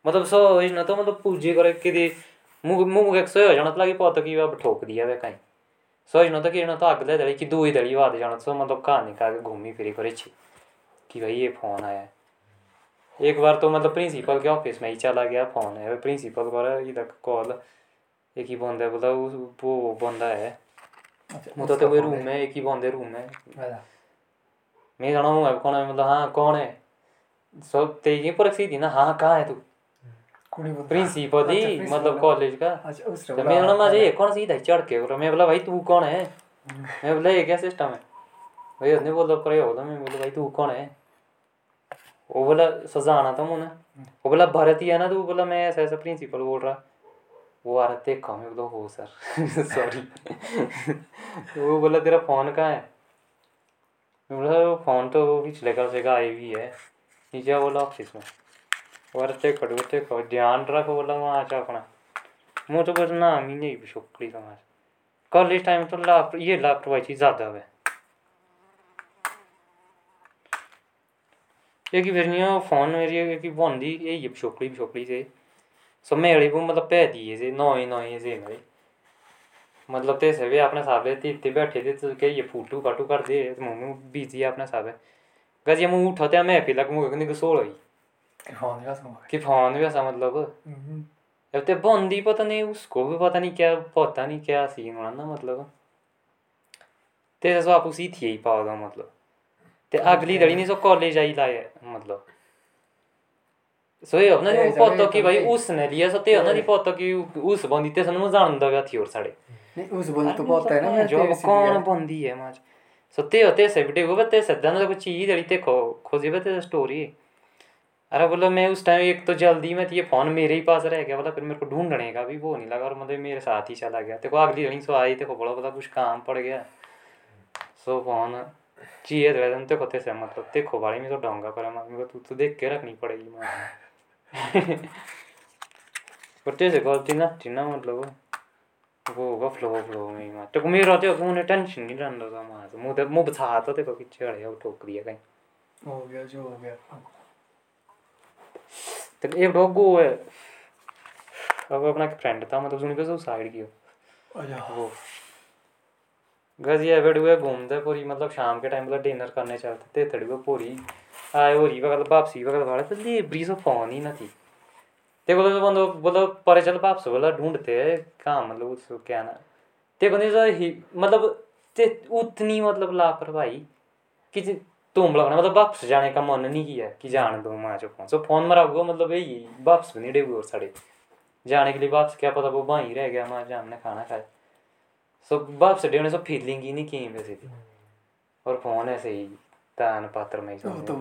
मतलब सो ना तो मतलब पूजे करे कि मुँह मुँह एक सो हो जाना तो लगी पता कि अब ठोक दिया वे कहीं सो इस ना तो कि ना तो अगले दड़ी कि दूई दड़ी बाद जाना सो मतलब कहानी का के घूमी फिरी करे छी कि भाई ये फ़ोन आया है एक बार तो मतलब प्रिंसिपल के ऑफ़िस में ही चला गया फ़ोन है प्रिंसिपल को इधर कॉल एक ही बंदा बोला वो वो बंदा है वो तो फ़ोन रूम है एक ही बंदे रूम है अच्छा, मैं जाना हूँ कौन है मतलब हाँ कौन है सब तेरी पर सी थी ना हाँ कहाँ है तू प्रिंसिपल अच्छा, ही मतलब कॉलेज का। अच्छा उस तो मैं ना मुझे ये कौन सी इधर चढ़ के बोला मैं बोला भाई तू कौन है? मैं बोला ये क्या सिस्टम है? भाई उसने बोला पर ये बोला मैं बोला भाई तू कौन है? वो बोला सजाना था मुझे वो बोला भरत ही है ना तू? बोला मैं ऐसा ऐसा प्रिंसिपल बोल रहा। वो आ रहा देखा मैं बोला हो सर सॉरी वो बोला तेरा फ़ोन कहाँ है? मैं बोला फ़ोन तो पिछले कल से गायब ही है। नीचे बोला ऑफ़िस में। और देखो देखो ध्यान रखो बोला वहाँ आचा अपना। मुँह तो बस नाम ही नहीं शुक्री का मार कॉलेज टाइम तो लाप, ये लापरवाही चीज़ ज़्यादा है ही फिर नहीं फ़ोन मेरी एक ही बंदी ये छोकरी छोकरी से। सो मेरे को मतलब पै दिए से, नौ ही नौ ही से मेरे मतलब ते से भी अपने साहब ते इतने बैठे थे तो के ये फूटू फाटू कर दे मुँह बिज़ी है अपने साहब गज ये मुँह उठाते मैं फिर लग मुँह सोल हुई। का कि फ़ोन भी ऐसा मतलब अब ते बंदी पता नहीं उसको भी पता नहीं क्या पता नहीं क्या सीन होना ना मतलब। ते सो आप उसी थी ही पाओ दा मतलब। ते अगली दड़ी नहीं सो कॉलेज आई लाए मतलब। सो ये अपना जो पता कि भाई उसने लिया सो ते अपना नहीं पता कि उस बंदी ते सन जानदा गया थी और नहीं उस बंद तो पता है ना जो कौन बंदी है माज सो ते होते से वीडियो को ते सदा ना कुछ चीज़ दड़ी ते खो खोजी बते स्टोरी अरे बोला, मैं उस टाइम एक तो जल्दी में ये फ़ोन मेरे ही पास रह गया, बोला फिर मेरे को ढूँढने का भी वो नहीं लगा और मतलब मेरे साथ ही चला गया। देखो, अगली रनिंग सो आई, देखो, बोला बोला कुछ काम पड़ गया। सो फ़ोन चाहिए दे दिन देखो ते से मतलब देखो बाड़ी में तो डोंगा पर मैं तू तो देख के रखनी पड़ेगी माँ पर ते से गलती ना थी ना मतलब वो होगा फ्लो फ्लो में ही तो मेरा तो मुझे टेंशन नहीं रहता था माँ तो मुझे मुझे बता तो देखो किच्चे अड़े ठोक दिया कहीं। हो गया, जो हो गया। तो एक डॉग वो है अब अपना एक फ्रेंड था मतलब सुनी पे सुसाइड किया अच्छा। वो गजिया बेड हुए घूमते पूरी मतलब शाम के टाइम मतलब डिनर करने चलते थे थोड़ी वो पूरी। आए हो रही बगल वापसी बगल वाले तो लेबरी से फ़ोन ही ना थी। ते बोलो तो बंदो बोलो पर चल वापस बोला ढूंढते हैं कहाँ मतलब उसको क्या ना। ते बंदे जो ही मतलब ते उतनी मतलब लापरवाही कि जे- तुम लगना मतलब वापस जाने का मन नहीं किया कि जाने दो माँ चो फ़ोन सो फ़ोन मरा हुआ मतलब यही वापस भी नहीं डे और साढ़े। जाने के लिए वापस क्या पता वो वहीं रह गया माँ जान ने खाना खाया सो वापस डे सो फीलिंग ही नहीं की वैसे थी और फ़ोन ऐसे ही तान पात्र में तो तो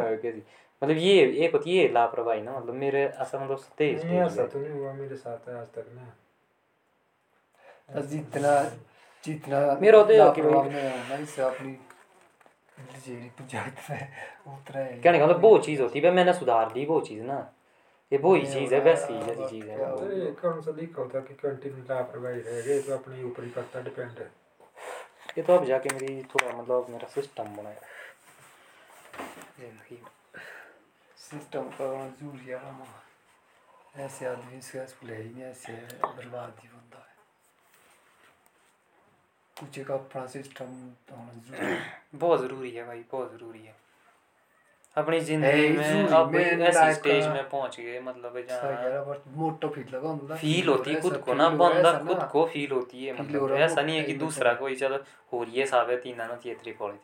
है। कैसी मतलब ये एक होती है लापरवाही ना मतलब मेरे ऐसा मतलब तेज नहीं ऐसा तो नहीं हुआ मेरे साथ आज तक ना। बस जितना जितना मेरा तो ये है कि भाई- लापरवाह इससे अपनी जेरी पंचायत में उतरा है कहने का मतलब वो चीज़ होती है मैंने सुधार ली वो चीज़ ना ये वो ही चीज़ है वैसी ही जैसी चीज़ है तो ये कौन सा लिखा होता कि कंटिन्यू लापरवाही रह गई तो अपने ऊपर ही करता डिपेंड है ये तो अब जाके मेरी थोड़ा मतलब मेरा सिस्टम बनाया ज़िंदगी सिस्टम का ज़रूरी है ना ऐसे आदमी सक्सेसफुल है ही नहीं ऐसे बर्बाद बंदा है कुछ एक अपना सिस्टम होना बहुत ज़रूरी है भाई बहुत ज़रूरी है। अपनी ज़िंदगी में अब ऐसी स्टेज में पहुँच गए मतलब जहाँ मोटो फील लगा ਹੁੰਦਾ फील होती है खुद को ना बंदा खुद को फील होती है मतलब ऐसा नहीं है कि दूसरा कोई चलो हो रही है साबित ही ना ना थिएटरी पड़ी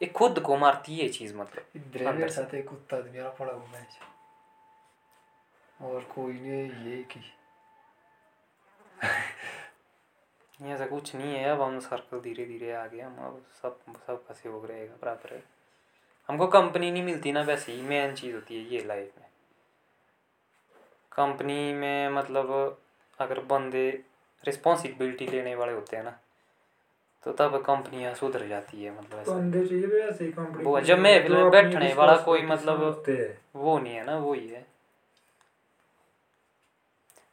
ये खुद को मारती है चीज़ मतलब अंदर साथ एक कुत्ता था मेरा पड़ा हुआ मैच। और कोई नहीं ये की ऐसा कुछ नहीं है अब हम सर्कल धीरे धीरे आगे हम अब सब सब का सहयोग रहेगा बराबर है। हमको कंपनी नहीं मिलती ना वैसे ही मेन चीज़ होती है ये लाइफ में। कंपनी में मतलब अगर बंदे रिस्पॉन्सिबिलिटी लेने वाले होते हैं ना तो तब कंपनियाँ सुधर जाती है मतलब ऐसा। ऐसे वो जब मैं बैठने वाला कोई मतलब- वो नहीं है ना वो ही है।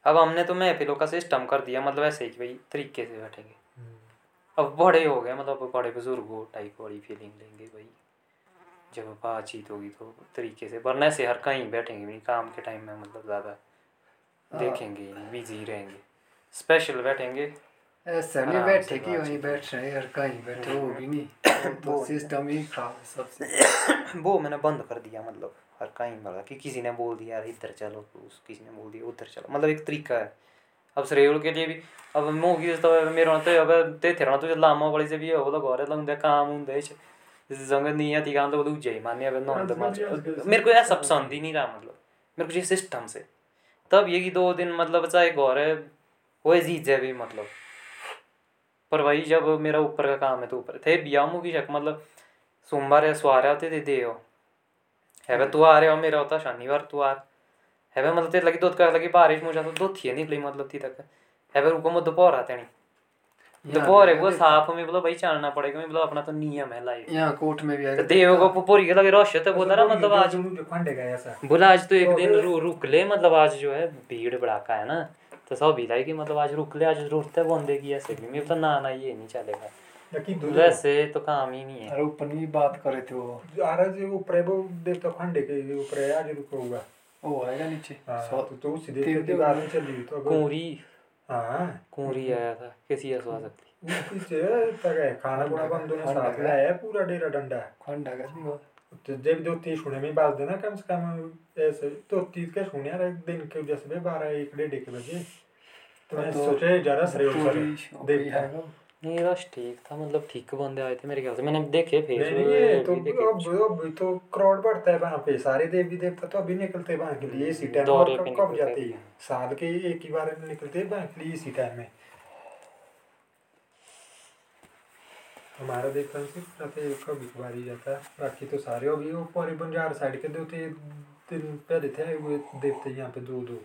अब हमने तो महफिलों का सिस्टम कर दिया मतलब ऐसे ही कि भाई तरीके से बैठेंगे। हम्म। अब बड़े हो गए मतलब बड़े बुज़ुर्ग हो टाइप वाली फीलिंग लेंगे भाई। जब बातचीत होगी तो तरीके से वरना ऐसे हर कहीं बैठेंगे नहीं काम के टाइम में मतलब ज़्यादा देखेंगे बिज़ी रहेंगे। स्पेशल बैठेंगे। ऐसा नहीं बैठे कि वहीं बैठ रहे यार कहीं बैठे वो भी नहीं। तो सिस्टम ही खराब है सबसे। वो मैंने बंद कर दिया मतलब। हर कहीं मतलब कि किसी ने बोल दिया यार इधर चलो तो उस किसी ने बोल दिया उधर चलो। मतलब एक तरीका है। अब श्रेयोल के लिए भी अब मोगी तो मेरे तो अब ते थे तो लामा वाली से भी हो तो घरे लंग काम होंगे जंग नहीं आती काम तो दूजा ही मान्य अब नौ मेरे को ऐसा पसंद ही नहीं रहा मतलब। मेरे को ये सिस्टम से। तब ये कि दो दिन मतलब चाहे घर है वो जीत जाए भी मतलब। पर भाई जब मेरा ऊपर का काम है तो ऊपर। थे बिया मुगी शक मतलब सोमवार या सवार आते थे दे हो है तू आ रहे हो मेरा होता शनिवार तू आ है। मतलब ते लगी का लगी बारिश मुझे तो दो थी निकली मतलब थी तक। है रुको मैं दोपहर आते नहीं। दोपहर है वो साफ़ में बोला भाई चलना पड़ेगा मैं बोला अपना तो नियम है लाइफ यहाँ कोर्ट में भी तो आएगा देव को पूरी के लगे रश तो बोला ना मतलब आज बोला आज तो एक दिन रुक ले मतलब आज जो है भीड़ भड़ाका है ना। तो सब भी कि मतलब आज रुक ले आज ज़रूरत है बंदे की ऐसे भी मैं तो ना ना ये नहीं चलेगा। दूध वैसे तो काम ही नहीं है। अरे ऊपर नहीं बात करे थे वो। आरा जी ऊपर वो देव तो खंडे के ऊपर है आज रुको होगा। वो आएगा नीचे। हाँ तो तो सीधे तीन- दीवार में चली तो कुंवरी। हाँ। कुंवरी आया था किसी ऐसा सकती। पीछे तक है खाना खुना बंद होने साथ लाया है पूरा डेरा डंडा। खंड नहीं तो जब दो तीन सुने में बाज देना कम से कम ऐसे तो तीस के सुने यार दिन के जैसे भी बारह एक डेढ़ एक बजे। तो मैं तो सोचे जरा सरे आएगा नहीं रश ठीक था मतलब ठीक बंदे आए थे मेरे ख्याल से। मैंने देखे नहीं नहीं ये तो अब अब तो क्राउड बढ़ता है वहाँ पे। सारे देवी देवता तो अभी निकलते हैं वहाँ के लिए इसी टाइम और कब कब जाते हैं। साल के एक ही बार निकलते हैं वहाँ के लिए इसी टाइम में। हमारा देखने से रहते कभी कभार ही जाता है। बाकी तो सारे अभी वो पूरी बंजार साइड के दो दिन पहले थे वो देवते यहाँ पे दो दो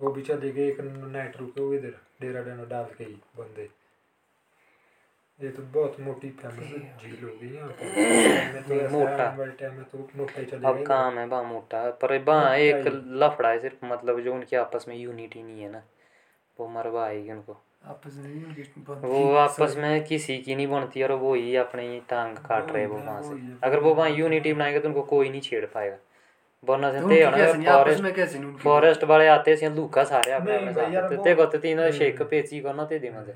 वो भी चले गए एक नाइट रुके हुए इधर डेरा डेरा डाल के ही बंदे। ये तो बहुत मोटी फ़ेमस झील हो। गई यहाँ मोटा। अब काम है बा मोटा पर बा एक लफड़ा है सिर्फ़ मतलब जो उनके आपस में यूनिटी नहीं है ना। वो मरवा आएगी उनको। वो आपस में किसी की नहीं बनती और वो ही अपनी टांग काट रहे वो वहाँ से। अगर वो वहाँ यूनिटी बनाएँगे तो उनको कोई नहीं छेड़ पाएगा। वरना से ते होना फॉरेस्ट फॉरेस्ट वाले आते से लूका सारे अपने अपने साथ ते को ते इन्होंने शेक पेची करना ते दी मज़े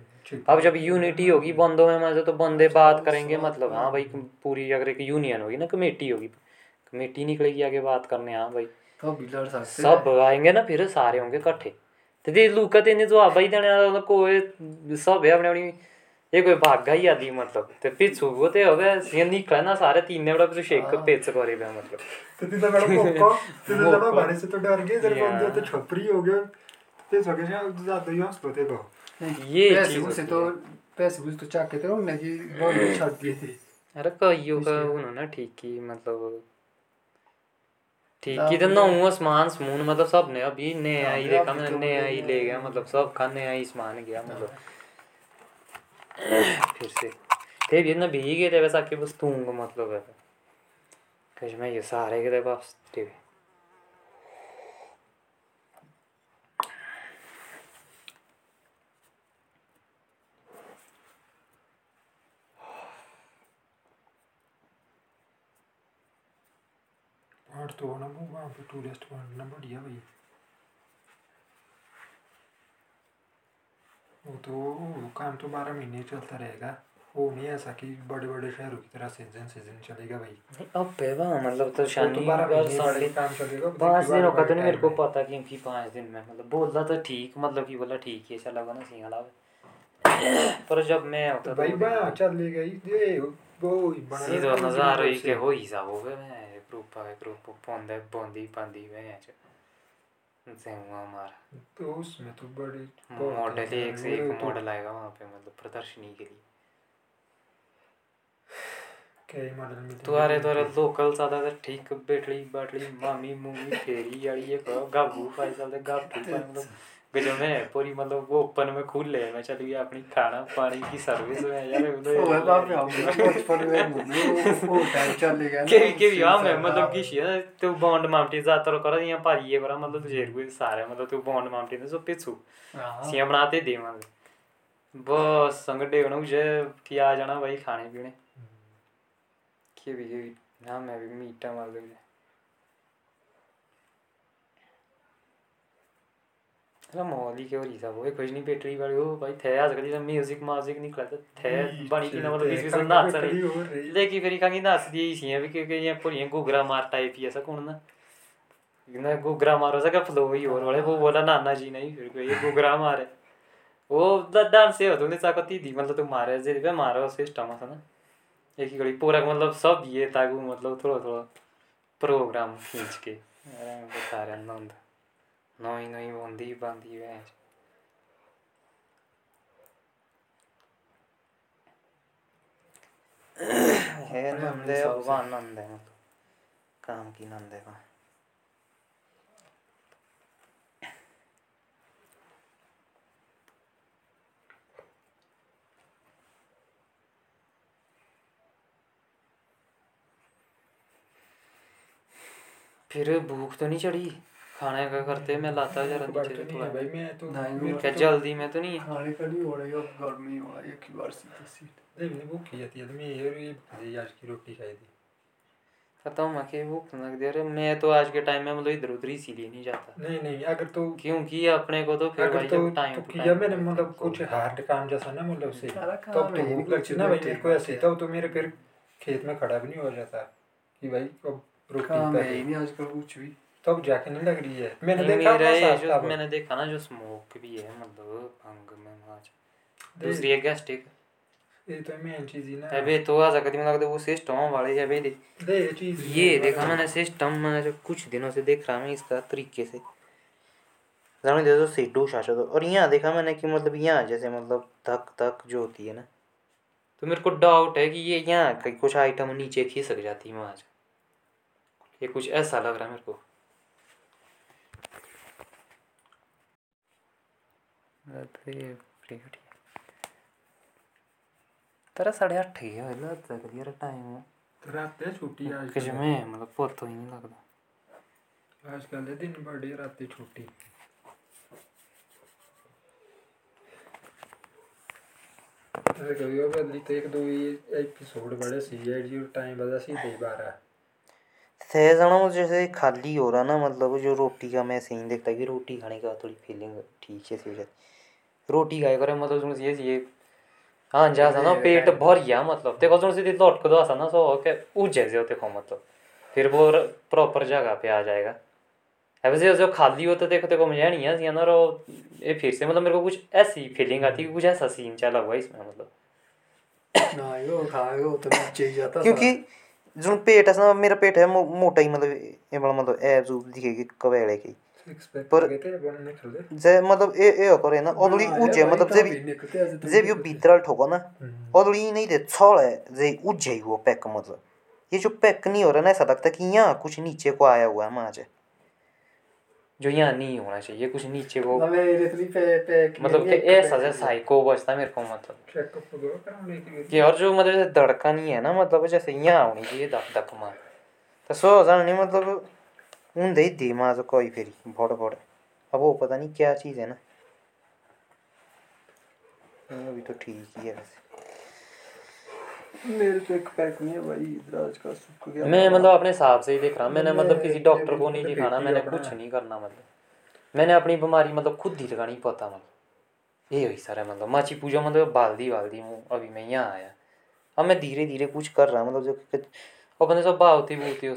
अब जब यूनिटी होगी बंदों में मज़े तो बंदे बात करेंगे मतलब हाँ भाई पूरी अगर एक यूनियन होगी ना कमेटी होगी कमेटी निकलेगी आगे बात करने हाँ भाई सब आएँगे ना फिर सारे होंगे इकट्ठे ते लूका तेने जवाब ही देने कोई सब है अपनी अपनी ये कोई भागा ही आदि मतलब। ते पिच्छू वो ते होवे ये निकले ना सारे तीन बड़ा पिच्छू शेक पेच करे बे मतलब। तो तीन बड़ा मोको तीन बड़ा बारिश से तो डर गए जर बंदे तो छपरी हो गए ते सके से ज़्यादा ही हंस होते तो ये चीज़ से तो पैसे बुझ तो चाक के तो उन्होंने जी बहुत छाड़ दिए थे अरे कईयों का उन्होंने ठीक ही मतलब। ठीक इधर ना हुआ सामान समून मतलब सब नया अभी नया ही देखा मैंने नया ही ले गया मतलब सब का नया ही सामान गया मतलब। फिर से। ते भी ना भीग गए थे वैसा कि बस तूंग मतलब है। कश मैं ये सारे के थे टीवी और तो वो वहाँ पे टूरिस्ट पॉइंट ना बढ़िया वो तो वो काम तो बारह महीने चलता रहेगा। वो नहीं ऐसा कि बड़े बड़े शहरों की तरह सीज़न सीज़न चलेगा भाई। अब पे वहाँ मतलब तो तो महीने संडे काम चलेगा पाँच दिनों का तो नहीं मेरे को। पता क्योंकि पाँच दिन में मतलब बोला तो ठीक मतलब कि बोला ठीक है चला ना सिंगला पर जब मैं होता तो भाई वहाँ चली गई ये वो सीधा नज़ारा ही के हो ही सा हो गए मैं ग्रुप ग्रुप पोंदे बोंदी पांदी वे तो उसमें तो बड़ी मॉडल है, एक से एक तो मॉडल आएगा वहाँ पे मतलब प्रदर्शनी के लिए। कई मॉडल में तुम्हारे द्वारा लोकल ज़्यादा तो ठीक बेटली बाटली मामी मुमी फेरी याड़ी ये गाबू फ़ाइल चलते गाबू फ़ाइल मतलब गजब में पूरी मतलब वो ओपन में खुले है मैं चली गई अपनी खाना पानी की सर्विस में यार ओए बाप हम बचपन में मुझे वो चले गया के के भी हाँ मैं मतलब कि शी तू बॉन्ड माउंटेन ज़्यादातर करा या भारी ये करा मतलब तुझे कोई सारे मतलब तू बॉन्ड माउंटेन सो पिछू। सियाँ बनाते देवांगे बस संगडे होना मुझे कि आ जाना भाई खाने पीने। भी के भी ना मैं भी मीठा मार दूँगा। मौली के होरी सब? वो नहीं बैटरी वाली हो भाई थे आज कभी म्यूज़िक म्यूज़िक निकला तो थे बनी की ना मतलब बीच बीच में नाच रही। लेकिन फिर कहीं नाच दी सी भी क्योंकि ये पूरी गुगरा मार टाइप ही ऐसा कौन ना। ना गुगरा मारो सका फ्लो ही और वाले वो बोला नाना जी नहीं फिर ये गुगरा मारे। वो डांस से हो तुमने चाकती दी मतलब तुम मारे जे पे मारो सिस्टम है ना। एक ही घड़ी पूरा मतलब सब ये ताकू मतलब थोड़ा थोड़ा प्रोग्राम खींच के। बता रहे नंद नई नई बंदी बंदी है है नंद भगवान नंद मतलब काम की नंद वहाँ फिर भूख तो नहीं चढ़ी खाने का करते मैं लाता जरा नीचे थोड़ा। भाई मैं तो नहीं, क्या जल्दी में तो नहीं खाने का नहीं हो रहा है अब गर्मी हो रहा है एक बार सीधा तो नहीं भूख की जाती है तो मैं ये ये आज की रोटी खाई थी। पता हूँ मैं कि भूख लग दे रहे मैं तो आज के टाइम में मतलब इधर उधर इसीलिए नहीं जाता। नहीं नहीं अगर तो क्योंकि अपने को तो फिर भाई तो, जब टाइम तो किया मैंने मतलब कुछ हार्ड काम जैसा ना मतलब से तब काम तो है, भूख लगती ना भाई मेरे को ऐसे। तब तो मेरे फिर खेत में खड़ा भी नहीं हो जाता कि भाई अब रोटी काम है ही नहीं आजकल कुछ भी। तब जाके नहीं लग रही है। मैंने देखा मेरा ये जो मैंने देखा ना जो स्मोक भी है मतलब भंग में आज दे- दूसरी है गैस्ट्रिक ये तो मेन चीज़ ही ना। अबे तो आ सकती मतलब वो सिस्टम वाले है बे दे दे ये चीज़ ये देखा मैंने सिस्टम मैंने जो कुछ दिनों से देख रहा मैं इसका तरीके से। जाने दे तो सीटू शाशा तो। और यहाँ देखा मैंने कि मतलब यहाँ जैसे मतलब धक धक जो होती है ना। तो मेरे को डाउट है कि ये यहाँ कुछ आइटम नीचे खिसक जाती है वहाँ ये कुछ ऐसा लग रहा है मेरे को अरे प्लेट तेरा साढ़े लगता है टाइम रात छुट्टी आज कुछ में मतलब पता ही नहीं लगता आजकल दिन बड़ी रात छुट्टी। अरे कभी वो बदली तो एक दो एपिसोड बड़े जी टाइम बजा सी दे बारह सह जाना जैसे खाली हो रहा ना मतलब जो रोटी का मैं सीन देखता कि रोटी खाने के थोड़ी फीलिंग ठीक से हो जाती। रोटी खाए करे मतलब सुन ये ये हाँ जा सा ना पेट भर गया मतलब। देखो सुन सीधी लौट को दो ना सो के उज जैसे होते खो मतलब। फिर वो प्रॉपर जगह पे आ जाएगा। वैसे जो खाली हो तो देखो देखो मज़ा नहीं है ना रो ये फिर से मतलब मेरे को कुछ ऐसी फीलिंग आती है कुछ ऐसा सीन चला हुआ इसमें मतलब। तो ही क्योंकि जो पेट है ना मेरा पेट है मो, मोटा ही मतलब मतलब एब्स दिखेगी कवेड़े की। पर- जे मतलब ए ए हो करे ना ओदली उजे मतलब जे भी जे भी भीतर ठोको ना ओदली नहीं दे छोड़े जे उजे ही वो पैक मतलब। ये जो पैक नहीं हो रहा ना ऐसा लगता है कि यहाँ कुछ नीचे को आया हुआ है माज जो। यहाँ नहीं होना चाहिए कुछ नीचे को तो पे मतलब कि ऐसा जैसा साइको बचता मेरे को मतलब। कराने के और जो मतलब जैसे धड़कन ही है ना मतलब जैसे यहाँ होनी चाहिए धक धक मार। तो सो जाना नहीं मतलब उन दे दिमाग कोई फिर बड़ बड़ अब वो पता नहीं क्या चीज़ है ना। अभी तो ठीक ही है वैसे। मेरे तो एक पैक नहीं है भाई इधर आज का सूख गया। मैं मतलब अपने हिसाब से ही देख रहा मैंने मतलब किसी डॉक्टर को नहीं तो दिखाना मैंने कुछ नहीं करना मतलब। मैंने अपनी बीमारी मतलब खुद ही लगानी पता मतलब ये हुई सारा मतलब। माची पूजा मतलब बाल दी बाल दी हूँ अभी मैं यहाँ आया। अब मैं धीरे धीरे कुछ कर रहा मतलब जो कि-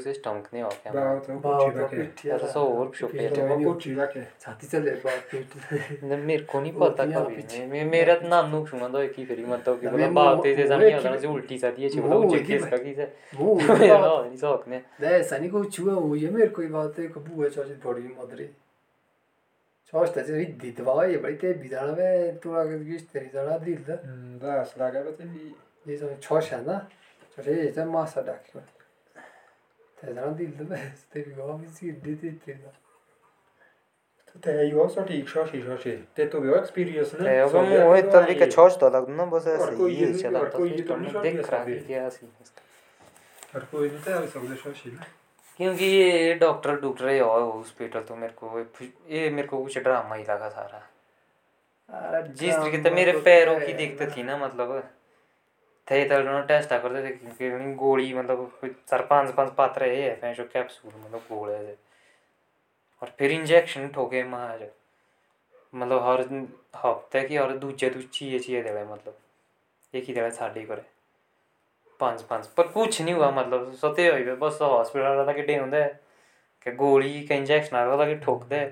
नहीं हो गया बाव तो बाव कुछ तो रखे पिट्ठिया ऐसा सो और छुप में नहीं कुछ रखे छाती चले बात मतलब मेरे को नहीं पता है कभी। मैं- मेरा तो नानू सुना तो एक ही फिर मतलब कि मुंह- बावती से जानी होता ही- ना उल्टी सा दिए एक ही केस का की से वो नहीं सकने ऐसा नहीं कुछ हुआ वो ये मेरे कोई बात है कबू है चाची थोड़ी मदरी चाहता है दी दवा ये बड़ी ते बिदाना में थोड़ा किस तेरी जरा दिल दा दस लगा बते भी ये सब छह है ना चले Reis'e masada. Tezran değildi be. Stevi abi ziddi titredi. Te jo sotīgi šoši, šoši. Te tu jo experience, ne? Te jo mu है तद भी के छोच तो लग ना बस ऐसे ये चला तो देख रहा है क्या सीन इसका हर कोई नहीं तैयार समझे शोशी ना क्योंकि ये डॉक्टर डॉक्टर है और हॉस्पिटल तो मेरे को ये मेरे को कुछ ड्रामा ही लगा सारा जिस तरीके से मेरे पैरों की दिक्कत थी ना मतलब थे तो उन्होंने टेस्ट करते उन्हें गोली मतलब चार पाँच पाँच पात्र है है जो कैप्सूल मतलब गोले से और फिर इंजेक्शन ठोके मार मतलब हर हफ़्ते की और दूजे दूजे चीए चीए देवे मतलब। एक ही देवे साढ़े करे पंज पंज, पर कुछ नहीं हुआ मतलब सते हुए बस हॉस्पिटल वाला कि डे होंगे कि गोली का इंजेक्शन रहा कि ठोक दे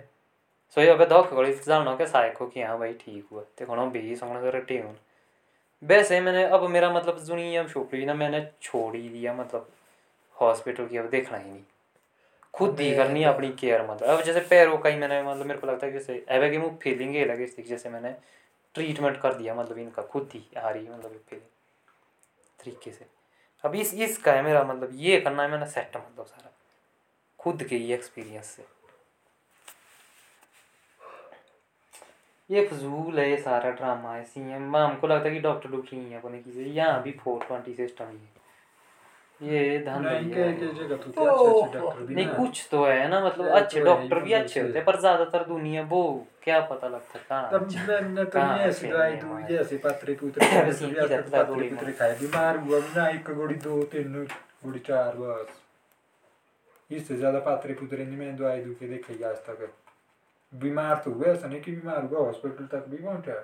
सो ये धोखे गोली जानो के साइको कि हाँ भाई ठीक हुआ। ते कोनो भी सोने से रटे हूँ वैसे मैंने अब मेरा मतलब सुनी अब छोपड़ी ना मैंने छोड़ ही दिया मतलब हॉस्पिटल की अब देखना ही नहीं। खुद ही करनी है अपनी केयर मतलब। अब जैसे पैरों का ही मैंने मतलब मेरे को लगता है जैसे अब कि मुझे फीलिंग ये लगी थी जैसे मैंने ट्रीटमेंट कर दिया मतलब इनका खुद ही आ रही है मतलब फीलिंग तरीके से। अब इस इसका है मेरा मतलब ये करना है मैंने सेट मतलब सारा। खुद के ही एक्सपीरियंस से। ये फजूल है ये सारा ड्रामा है सी एम हमको लगता है कि डॉक्टर डॉक्टर ही है अपने की यहाँ भी फोर ट्वेंटी सिस्टम ही है। ये ध्यान नहीं तो अच्छे अच्छे नहीं कुछ तो है ना मतलब अच्छे तो डॉक्टर भी अच्छे मतलब होते हैं पर ज़्यादातर दुनिया वो क्या पता लगता कहाँ? अच्छे। तो कहाँ ऐसी दवाई ये ऐसी पत्रे पुत्रे है पत्रे पुत्रे खाए बीमार हुआ ना एक गोली दो तीन गोली चार बस। इससे ज़्यादा पत्रे पुत्रे नहीं मैंने दवाई दू के देखी आज तक। बीमार तो हुआ ऐसा नहीं कि बीमार हुआ हॉस्पिटल तक भी पहुँचा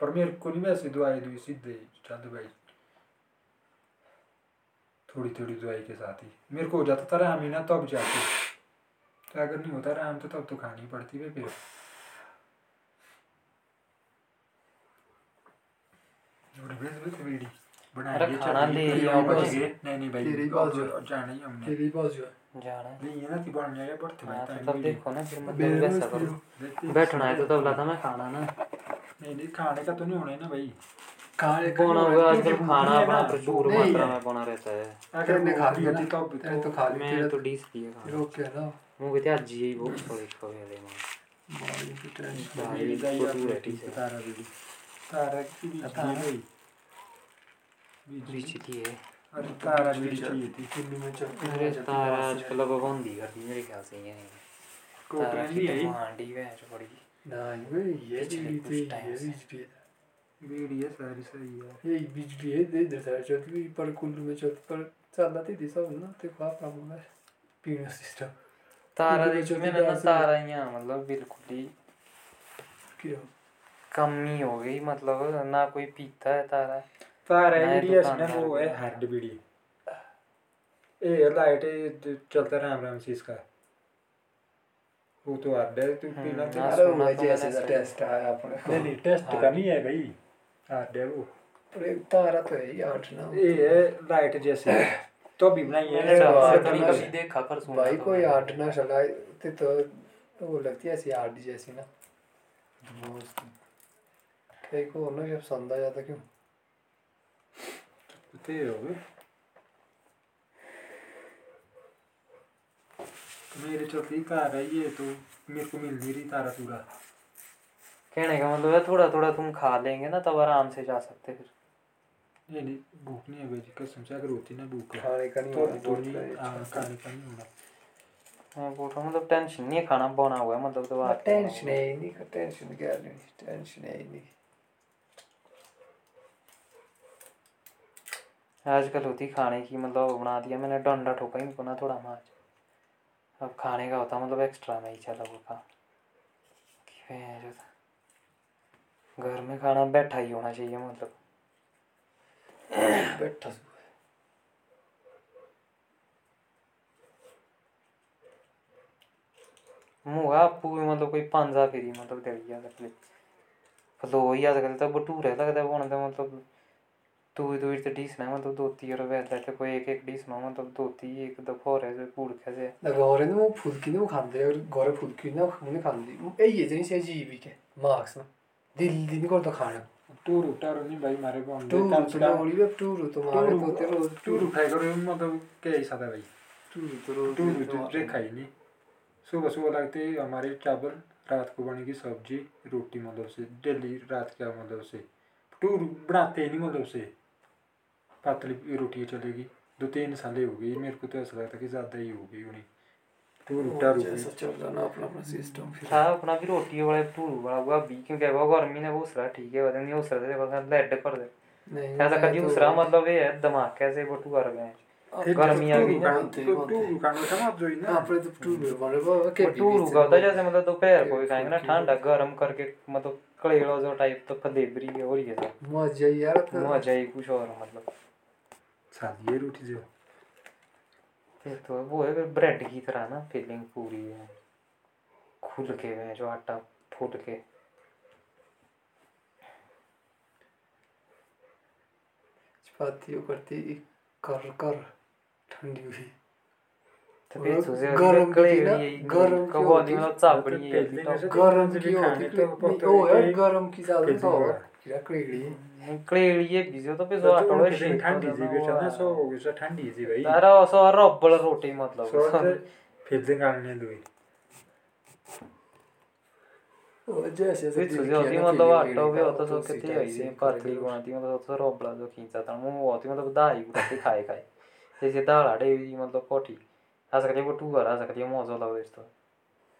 पर मेरे को नहीं वैसे दवाई दी सीधे चंद भाई थोड़ी थोड़ी दवाई के साथ। ही मेरे को हो जाता था राम ही ना तब जाके तो अगर नहीं होता राम तो तब तो खानी पड़ती है फिर। और भेज भी बीड़ी अरे बनाएँगे। नहीं नहीं भाई जाना ही हमने है। कि भाई तो तब देखो ना फिर मतलब बैठना है तो तब लगा मैं। खाना ना। नहीं नहीं खाने का तो नहीं होना है ना भाई। खाने बोना हुआ आजकल खाना अपना प्रचुर मात्रा में बना रहता है। अगर ने खा लिया। तो तो खा लिया मैं तो डिस लिया खाना। रोक के ना मुझे कहते आज ही वो सॉरी सॉरी अरे माँ। मारी की टेंशन है, ठीक ठीक है। तारा दीदी तारा की बीच बीच बीच थी है। अरे तारा बीच चाहिए थी दिल्ली में चल मेरे तारा आजकल अब बंदी कर दी मेरे ख्याल से ये तारा कोटरैन भी है मांडी है जो बड़ी नहीं वे ये बीड़ी थी ये से। बीच भी है बीड़ी है सारी सही है ये बीच है दे इधर साइड चलती भी पर कुल्लू में चलती पर चलती थी सब ना ते का प्रॉब्लम है पीने सिस्टम तारा देखो मैंने ना तारा यहाँ मतलब बिल्कुल ही क्यों कमी हो गई मतलब ना कोई पीता है तारा तारा बीड़ी है ना वो है। हार्ड बीड़ी ए लाइट है चलता राम राम से इसका। वो तो हार्ड है तू हम्म, पीना तो अरे सुना वो तो जैसे। टेस्ट आया अपने। नहीं नहीं टेस्ट। का नहीं है भाई। हार्ड है वो। एक तारा तो है ही आठ ना। ये है लाइट जैसे। तो भी बनाई है। तो कभी कभी देखा पर सुना भाई तो कोई आठ ना चलाए ते तो तो वो लगती है ऐसी आठ जैसी ना। कई को ना जब संदा जाता क्यों? ते हो गए मेरे चौथी कार है ये तो मेरे को मिल नहीं रही तारा पूरा कहने का मतलब है थोड़ा थोड़ा तुम खा लेंगे ना तब आराम से जा सकते फिर। ये नहीं भूख नहीं है भाई जी, कसम से अगर होती ना भूख खाने का नहीं तो होना तो बहुत नहीं हाँ। खाने का नहीं होना मैं बोल रहा हूँ मतलब टेंशन नहीं है खाना बना हुआ है मतलब तो टेंशन है। ही नहीं टेंशन क्या नहीं टेंशन है ही नहीं। आजकल होती खाने की मतलब बना दिया मैंने, डंडा ठोका इनको ना थोड़ा मार। अब खाने का होता मतलब एक्स्ट्रा में ही चला वो काम। घर में खाना बैठा ही होना चाहिए मतलब। बैठा मुँह आपू मतलब कोई पांजा फेरी मतलब अगले फलो ही अजकल तो भटूरे लगदा होने मतलब दूई दूई ते डिश ना मतलब दोती और वैसे ते कोई एक एक डिश ना मतलब दोती एक दफ़ा हो रहे पुड़के से घरे ना वो फुल्की ना वो खाते और घरे फुल्की ना मुझे खाती यही है जिनिस ही के मार्क्स ना। दिल दिन कर तो खाना। टूरू टारू नहीं भाई मारे को टूरू तो लोड़ी पे टूरू टूरू करो मतलब क्या ही भाई। टूरू तो टूरू तो जे खाई नहीं सुबह सुबह लगते हमारे चावल रात को बनेगी सब्ज़ी रोटी मतलब से डेली रात का मतलब से। टूर बनाते ही नहीं मतलब से। पातली रोटी चलेगी। दो तीन साल हो गई मेरे को तो ऐसा लगता कि ज़्यादा ही हो गई होनी। हम्म। दोपहर को ठंडा गर्म करके मतलब टाइप तो फदेबरी मज़ा ही कुछ और मतलब। साली ये रोटी जो ये तो वो है ब्रेड की तरह ना फीलिंग पूरी है। खुल के हुए जो आटा फूट के चपातीओ करती कर कर ठंडी हुई। फिर गरम गरम है। है तो जैसे- गरम की होती तो तो गरम की ज़्यादा किरा जैसे मतलब आटा भी होता सो कितनी आई पतली बनाती मतलब तो जो खींचा था मुँह होती मतलब दाई गुड़ा खाए खाए जैसे दाल आटे मतलब पोटी आ सकती है वो टू आ सकती है मौजो लग रही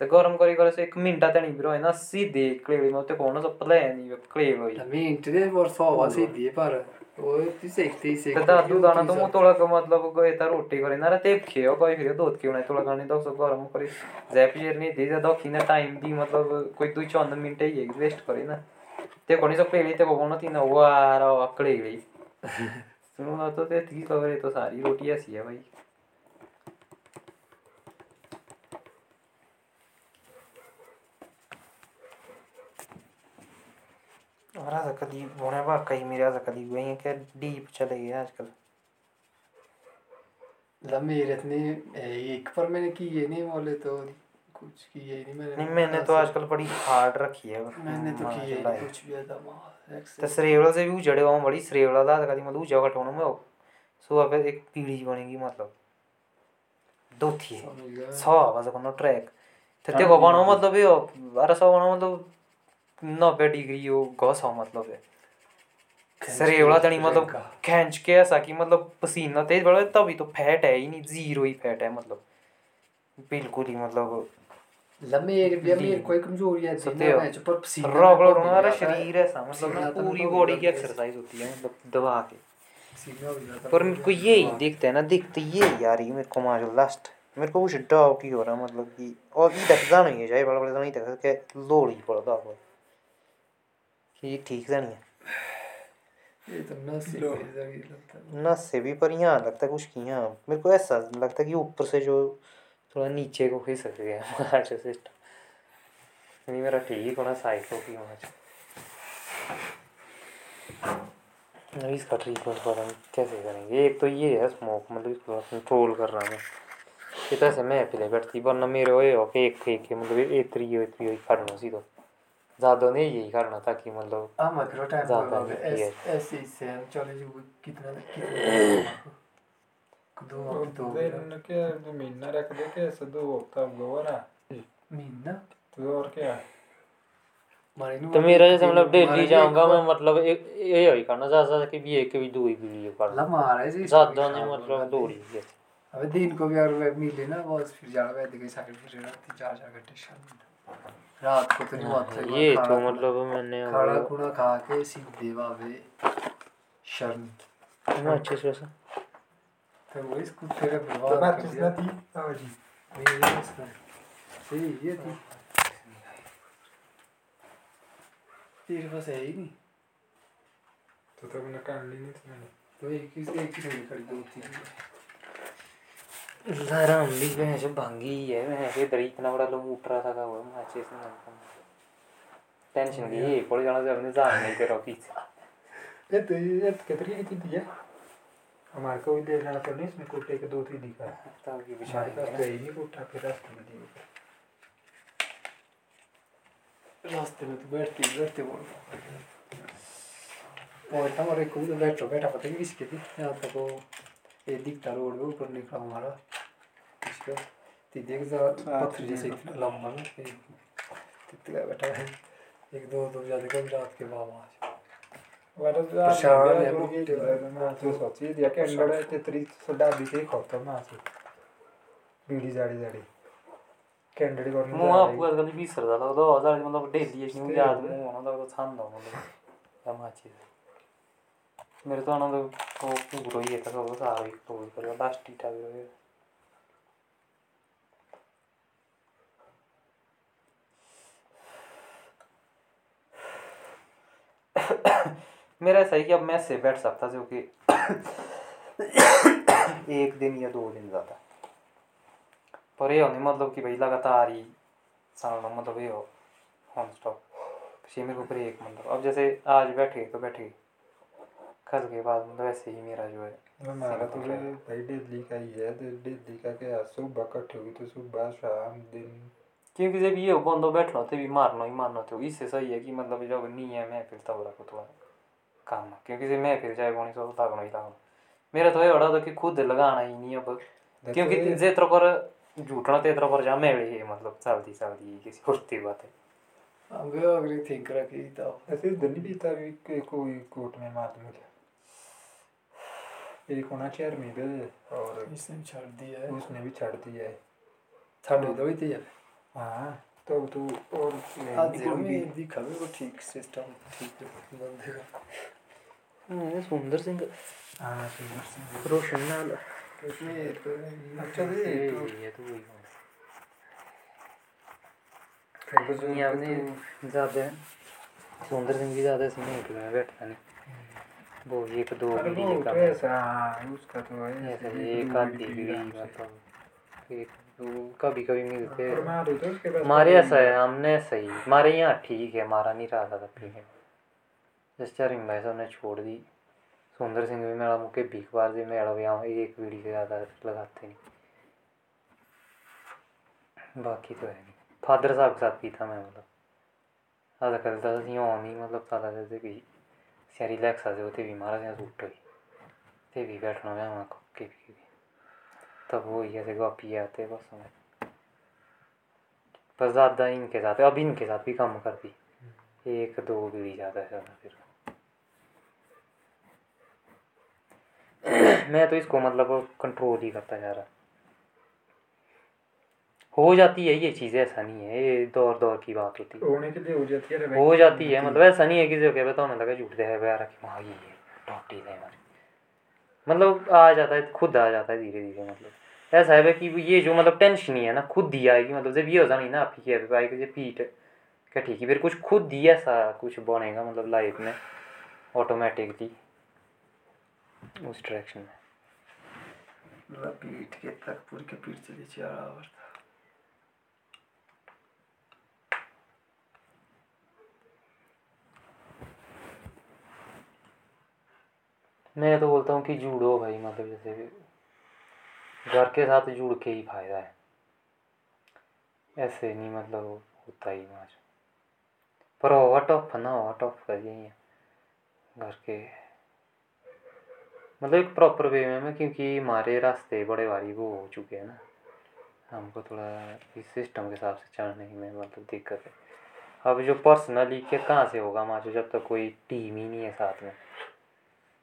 ते गरम करे करे से एक मिनटा तणी बिरो ना सीधे क्लेड़ी में ते कोण सो Men inte det var så vad sig det bara. Och det säkert det ते दादू दाना तो मु तोळा क मतलब गए ता रोटी करे ना ते खेओ कोई फिर दूध क्यों नहीं तोळा खाने तो सो गरम करे जैप जर्नी दे दो खिना टाइम दी मतलब कोई दो चौंद मिनट ही वेस्ट करे ना ते कोणी सो क्लेड़ी ते कोण ती ना वारा क्लेड़ी सुनो तो ते ठीक लग तो सारी रोटी ऐसी है भाई आज कदी बोने बा कई मेरे आज कदी हुए हैं डीप चले गए आजकल एक पर मैंने की ये नहीं बोले तो कुछ किए ही नहीं मैंने नहीं मैंने तो आजकल बड़ी हार्ड रखी है मैंने तो ही चलाई। नहीं कुछ भी तो से भी उजड़े हुआ बड़ी दा कदी मतलब उजा में हो सो अब एक पीढ़ी बनेगी मतलब। दो थी कोनो ट्रैक। तो को बनो मतलब यो बारह सौ बनो मतलब नब्बे डिग्री हो घस हो मतलब है तनी मतलब खींच के ऐसा कि मतलब पसीना तेज बढ़ तभी तो फैट है ही नहीं ज़ीरो ही फैट है मतलब। बिल्कुल ही मतलब लमेर भी मेरे कोई कमज़ोरी है सत्य दिन हो। में जो पर पसीना रगड़ो हमारा शरीर ऐसा मतलब ना पसीना तो पूरी बॉडी की एक्सरसाइज होती है मतलब दबा के। पसीना भी जाता है। पर मेरे को ये ही दिखता है ना दिखते ये यार ये मेरे को मारो लास्ट मेरे को कुछ डाउट ही हो रहा मतलब कि और ये तक जाना ही है जाए बड़ा बड़ा नहीं तक लोड़ ही पड़ता हो ये ठीक जानी है। ये तो नस ही है। नस से भी पर यहाँ लगता कुछ की यहाँ मेरे को ऐसा लगता कि ऊपर से जो थोड़ा नीचे को खिसक गया हमारा सिस्टम। नहीं मेरा ठीक होना साइड को की होना चाहिए। अभी इसका ट्रीटमेंट पता नहीं कैसे करेंगे। एक तो ये है स्मोक मतलब इसको कंट्रोल कर रहा मैं ये तो ऐसे मैं पहले बैठती वरना मेरे हो के एक फेंक के मतलब एतरी एतरी ही करना सी तो। ज़्यादा नहीं यही करना ताकि मतलब Ah, ma però tempo Esatto, vabbè, anche eh, eh sì, se non c'ho le giù, chi te ne chi Kdo kdo दिन के जो महीना रख दे के ऐसे दो हफ़्ता गोरा Minna? तो और क्या? तो मेरा जैसे मतलब डेली जाऊँगा मैं मतलब एक ये ही करना ज़्यादा ज़्यादा कि भी एक भी दो ही वीडियो करना. ज़्यादा नहीं मतलब दो ही है। Vabbè, din को भी अगर मिले ना वो फिर जाना वे दिखे साइड फिर रात चार चार घंटे शाम। रात को तो नहीं होता ये तो मतलब मैंने खाना खुना खा के सीधे वावे शर्म। मैं अच्छे से ऐसा तो वो इस कुत्ते का तो व्यवहार बात कर थी? हाँ जी। मेरे उसने सही ये थी। तेरे पास है ही नहीं। तो तब कान ली नहीं थी मैंने। तो एक ही एक ही नहीं खड़ी दो तीन। लहराम भी भैंस भांगी है भैंस इधर इतना बड़ा लोग उठ रहा था का वो मैं अच्छे से टेंशन की ये पड़ जाना से अपने जान नहीं करो पीछे। ये तो ये तो कितनी की चीज़ है हमारे को भी ले जाना पड़नी इसमें कोटे के दो तीन दिखा ताकि हमारे पास बिछाएँगे तो ही। नहीं कोटा फिर रास्ते में दिए रास्ते में तो बैठते बैठते बोल और हमारे को तो बैठो बैठा पता नहीं किसके थी यहाँ तक वो ये दिखता रोड में ऊपर निकला हमारा इसका ती देख जा पत्थर जैसे इतना लंबा ना तितला बैठा है एक दो दो ज़्यादा कम रात के आज है, तो सोची दिया कि अंडर तेतरी सदा भी के खत्म ना से बीड़ी जाड़ी जाड़ी। कैंडल करने मुँह आपको कल भी सर दादा तो हज़ार मतलब डेली एक मुँह होना तो छान दो मतलब हम अच्छी मेरे तो आनंद पूरा ही था तो सारा तो कर लास्ट टीटा भी मेरा ऐसा है मैं से बैठ सकता जो कि एक दिन या दो दिन ज़्यादा पर ये होने मतलब कि भाई लगातार ही सालना मतलब ये हो नॉन स्टॉप फिर मेरे को ब्रेक मतलब। अब जैसे आज बैठे तो बैठे। कल के बाद मतलब ऐसे ही मेरा जो है हमारा तो भाई दिल्ली का ही है दिल- दिल्ली का क्या सुबह इकट्ठे हुई तो सुबह शाम दिन। क्योंकि जब ये बंदो बैठना तो भी मारना ही मारना तो इससे सही है कि मतलब जब नहीं है मैं फिर तब रखो थोड़ा काम। क्योंकि जब मैं फिर जाए बोनी सो लागना ही लागना मेरा तो ये बड़ा था कि खुद लगाना ही नहीं अब। क्योंकि देखो, जे तरह पर झूठना ते तरह पर जा मैं भी मतलब चलती चलती किसी होती बात। है गए अगले रखी तो। ऐसे दिन भी कि कोई कोर्ट में मात मिले। एक होना चेयर में भी और इसने छाड़ दिया है उसने भी छाड़ दिया है थाने तो ही थी हाँ तो तू और दिखा भी वो ठीक सिस्टम ठीक है बंदे का सुंदर सिंह हाँ सुंदर सिंह रोशन लाल उसमें तो अच्छा तो ये तो वही नहीं आपने तो- ज़्यादा सुंदर सिंह की ज़्यादा इसमें एक में बैठता नहीं वो एक दो अरे का तो हाँ उसका तो ऐसे एक दो आधी। मतलब एक कभी कभी मिलते हैं। मारो तो हमारे ऐसा है हमने सही हमारे यहाँ ठीक है हमारा नहीं रहा था ठीक है। जैसे चारिंग भाई साहब ने छोड़ दी। सुंदर सिंह भी मेरा मुके भीख बार से मेरा भी यहाँ एक बीड़ी से ज़्यादा लगाते नहीं। बाकी तो है नहीं। फादर साहब के साथ पीता मैं मतलब। ज़्यादा करता यूँ नहीं मतलब साला जैसे कि होते भी मारा से सूट हुई ते भी बैठना मैं वहाँ के भी भी तब वो ही ऐसे गपी आते बस में पर ज़्यादा इनके साथ अब इनके साथ भी कम कर दी एक दो बीड़ी ज़्यादा से ज़्यादा फिर मैं तो इसको मतलब कंट्रोल ही करता जा रहा हो जाती है ये चीज़ ऐसा नहीं है ये दौर दौर की बात होती है। होने के लिए हो जाती है हो जाती है मतलब ऐसा नहीं है को कह बताओ मैं लगा झूठ है यार कि हाँ ये टोटी है हमारी। मतलब आ जाता है खुद आ जाता है धीरे धीरे मतलब ऐसा है कि ये जो मतलब टेंशन ही है ना खुद ही आएगी मतलब जब ये हो जानी ना आपकी क्या भाई कि पीठ क्या ठीक है फिर कुछ खुद ही ऐसा कुछ बनेगा मतलब लाइफ में ऑटोमेटिकली उस डायरेक्शन में। पीठ के तक पूरी के पीठ चली चार आवर मैं तो बोलता हूँ कि जुड़ो भाई मतलब जैसे घर के साथ जुड़ के ही फ़ायदा है। ऐसे नहीं मतलब होता ही वहाँ पर हुआ टफ ना हुआ टफ कर घर के मतलब एक प्रॉपर वे में, मैं क्योंकि हमारे रास्ते बड़े भारी वो हो चुके हैं ना। हमको थोड़ा इस सिस्टम के हिसाब से चलने में मतलब दिक्कत है। अब जो पर्सनली के कहाँ से होगा हमारे जब तक तो कोई टीम ही नहीं है साथ में।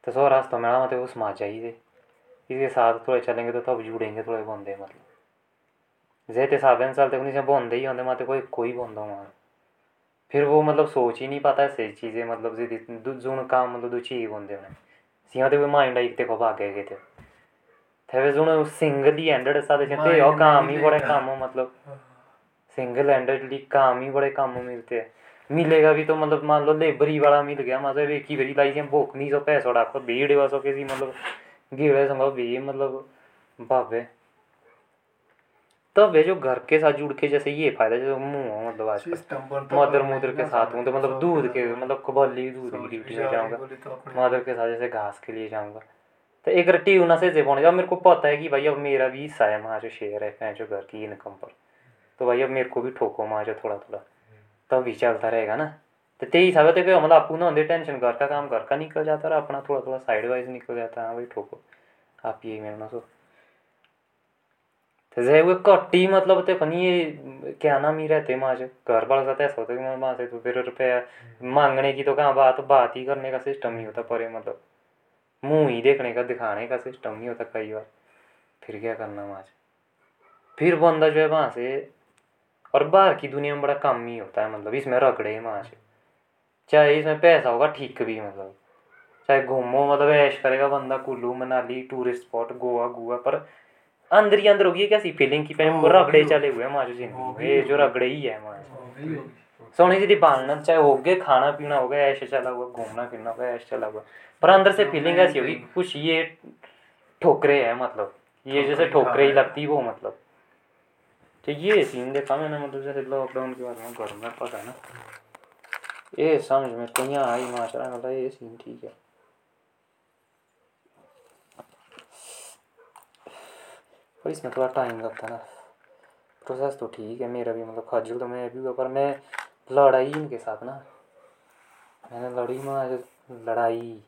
तो सौ रास्ता मेरा मतलब उस माँ चाहिए इसके साथ थोड़े चलेंगे तो तब जुड़ेंगे थोड़े बंदे मतलब। जैसे साबन चलते उन्हीं से बंदे ही होंगे माते कोई कोई बंदा हमारा फिर वो मतलब सोच ही नहीं पाता ऐसे चीज़ें मतलब जुन काम मतलब दो चीज़ बंदे उन्हें सिंह ते माइंड आई को भागे गए थे थे जुन सिंगल ही हैंडेड साथ और काम ही बड़े काम मतलब। सिंगल हैंडेडली काम ही बड़े काम मिलते। हैं मिलेगा भी तो मतलब मान लो लेबरी वाला मिल गया मतलब एक ही बारी लाई से भूख नहीं सो पैसो डाको भीड़ बसो किसी मतलब गिड़े संगो भी मतलब बाबे। तब है जो घर के साथ जुड़ के जैसे ये फ़ायदा जैसे मुँह मतलब सिस्टम बनता मदर तो मुदर के साथ हूँ तो मतलब दूध के मतलब कबल्ली दूध की ड्यूटी जा में जाऊँगा। तो मदर के साथ जैसे घास के लिए जाऊँगा। तो एक रट्टी से से पहुँच अब मेरे को पता है कि भाई अब मेरा भी हिस्सा है वहाँ जो शेयर है जो घर की इनकम पर। तो भाई अब मेरे को भी ठोको वहाँ जो थोड़ा थोड़ा तब भी चलता रहेगा ना। तो ते हिसाब से तो मतलब आपू ना होंगे टेंशन घर का काम घर का निकल जाता रहा अपना थोड़ा थोड़ा साइड वाइज निकल जाता। है हाँ भाई ठोको। आप यही मेरे सो। तो जैसे वो कट्टी मतलब ते फनी ये क्या नाम ही रहते माँ घर वाले साथ ऐसा होता है मैं से तो फिर रुपया मांगने की तो कहाँ बात बात ही करने का सिस्टम ही होता परे मतलब। मुँह ही देखने का, दिखाने का सिस्टम नहीं होता कई बार। फिर क्या करना से? फिर बंदा जो है वहाँ से और बाहर की दुनिया में बड़ा कम ही होता है मतलब इसमें रगड़े वहाँ से चाहे इसमें पैसा होगा ठीक भी मतलब। चाहे घूमो मतलब ऐश करेगा बंदा कुल्लू मनाली टूरिस्ट स्पॉट गोवा गोवा पर अंदर ही अंदर होगी कैसी फीलिंग की पहले हाँ, रगड़े चले हुए हैं वहाँ जो ज़िंदगी ये जो रगड़े ही है होगी। सोनी सीधी बालना चाहे हो गए खाना पीना हो गया ऐश चला हुआ घूमना फिरना हो गया ऐश चला हुआ। पर अंदर से फीलिंग ऐसी होगी कुछ ये ठोकरे है मतलब। ये जैसे ठोकरे ही हैं। लगती वो मतलब। तो ये सीन देखा मैंने मतलब जैसे लॉकडाउन के बाद में घर में पता ना। ये समझ में को यहाँ आई माशा मतलब ये सीन ठीक है। पर इसमें थोड़ा टाइम लगता ना। प्रोसेस तो ठीक है, मेरा भी मतलब खजल तो मैं भी हुआ, पर मैं लड़ाई इनके साथ ना। मैंने लड़ी में लड़ाई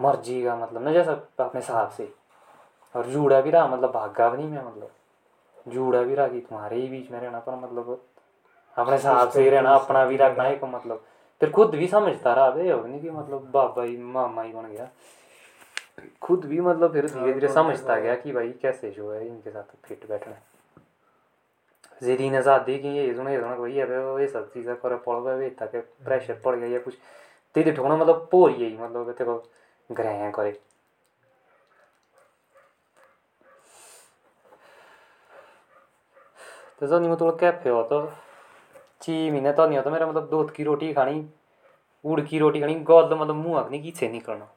मर्ज़ी का मतलब ना, जैसा अपने हिसाब से। और जूड़ा भी रहा मतलब भागा भी नहीं मैं मतलब। जूड़ा भी कि तुम्हारे ही बीच में रहना पर मतलब अपने हिसाब से ही रहना अपना भी रखना एक मतलब फिर खुद भी समझता रहा बे हो नहीं कि मतलब बाबा ही मामा ही बन गया खुद भी मतलब फिर धीरे धीरे समझता गया कि भाई कैसे जो है इनके साथ फिट बैठना है जेदी ने आज़ादी की ये सुने ये सुने है वो ये सब चीज़ें पर पड़ गए तक प्रेशर पड़ गया या कुछ तेरे ठोना मतलब पोर यही मतलब को ग्रह करे तो जो नहीं मैं थोड़ा कैफ़े हो तो? ची महीने तो नहीं होता, मेरा मतलब दूध की रोटी खानी, उड़ की रोटी खानी गल मतलब मुँह अग्नि की से निकलना।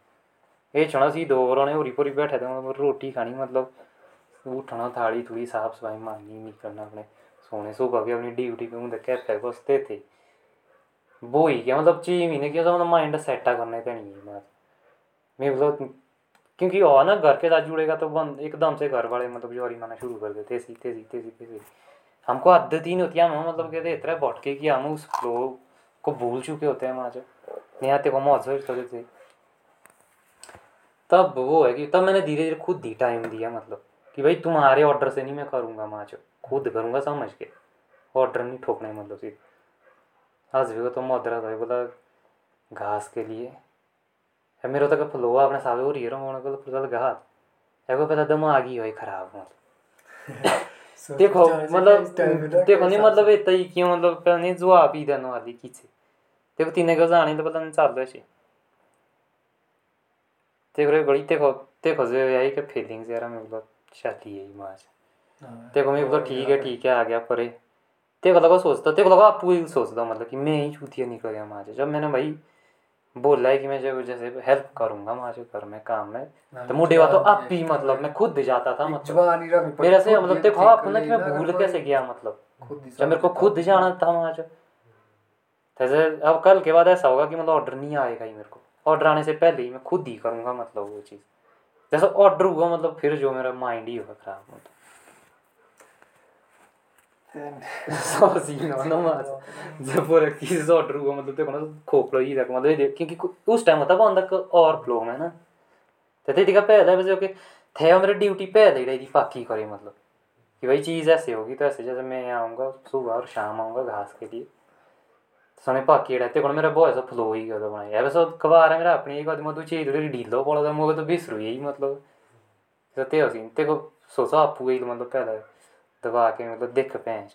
ये छना सी दो रोने उरी पूरी बैठे थे मतलब रोटी खानी मतलब उठना, थाली थोड़ी साफ़ सफ़ाई मांगनी निकलना अपने सोने सुबह भी अपनी ड्यूटी पे उनके कैफ़े बसते थे। ही क्या मतलब ची महीने क्या मतलब माइंड सेटा करने का नहीं मैं मतलब क्योंकि और ना घर के साथ जुड़ेगा तो बंद, एकदम से घर वाले मतलब जोरी मारना शुरू कर देते, तेज़ी तेज़ी तेज़ी तेज़ी। हमको आदत ही नहीं होती। हम मतलब कहते इतना भटके कि हम उस फ्लो को भूल चुके होते हैं वहाँ नहीं आते को मौज करते थे तब वो है कि, तब मैंने धीरे धीरे खुद ही टाइम दिया मतलब कि भाई तुम्हारे ऑर्डर से नहीं मैं करूँगा माच खुद करूँगा समझ के। ऑर्डर नहीं ठोकना मतलब सीधे आज भी तो मदरा था। बोला, घास के लिए। मेरा तक फ्लो अपने सावे हो रही है को तो घास। है को पता दिमाग ही हो खराब मतलब। देखो मतलब देखो नहीं मतलब इतना ही क्यों मतलब पता नहीं जवाब ही देने वाली किसी। देखो तीन को जाने तो पता नहीं चल रहा है देखो रे बड़ी देखो देखो जो यही के फीलिंग्स यार मतलब शादी है माज देखो मैं मतलब ठीक है ठीक है आ गया परे देखो लगा सोचता देखो लगा आपू ही सोचता मतलब कि मैं ही चूतिया निकल गया माँ जब मैंने भाई बोला है कि मैं जब जैसे हेल्प करूँगा माँ घर में काम में तो मुझे तो आप ही मतलब मैं खुद जाता था मतलब। मेरा से मतलब देखो आप ना कि मैं भूल कैसे गया मतलब। खुद जब मेरे को खुद जाना था। वहाँ जो जैसे अब कल के बाद ऐसा होगा कि मतलब ऑर्डर नहीं आएगा ही मेरे को। ऑर्डर आने से पहले ही मैं खुद ही करूँगा मतलब वो चीज़। जैसे ऑर्डर हुआ मतलब फिर जो मेरा माइंड ही होगा खराब मतलब सौ सीन हो ना वहाँ जब वो चीज़ ऑर्डर हुआ मतलब देखो ना खोपड़ा ही रख मतलब देख क्योंकि उस टाइम होता बंदा को और फ्लो में ना तो ते का पहले वैसे ओके थे मेरी ड्यूटी पहले ही थी पक्की करे मतलब कि भाई चीज़ ऐसे होगी तो ऐसे जैसे मैं आऊँगा सुबह और शाम आऊँगा घास के लिए सोने पाकी रहते को मेरा बहुत ऐसा फ्लो ही कर बनाया वैसे कबार है मेरा अपनी एक बार मधु चीज़ थोड़ी ढीलो पड़ा था मुझे तो बिसरू यही मतलब सत्य हो सीन तेको सोचा आपू गई मतलब पहले दबा के मतलब देख पैं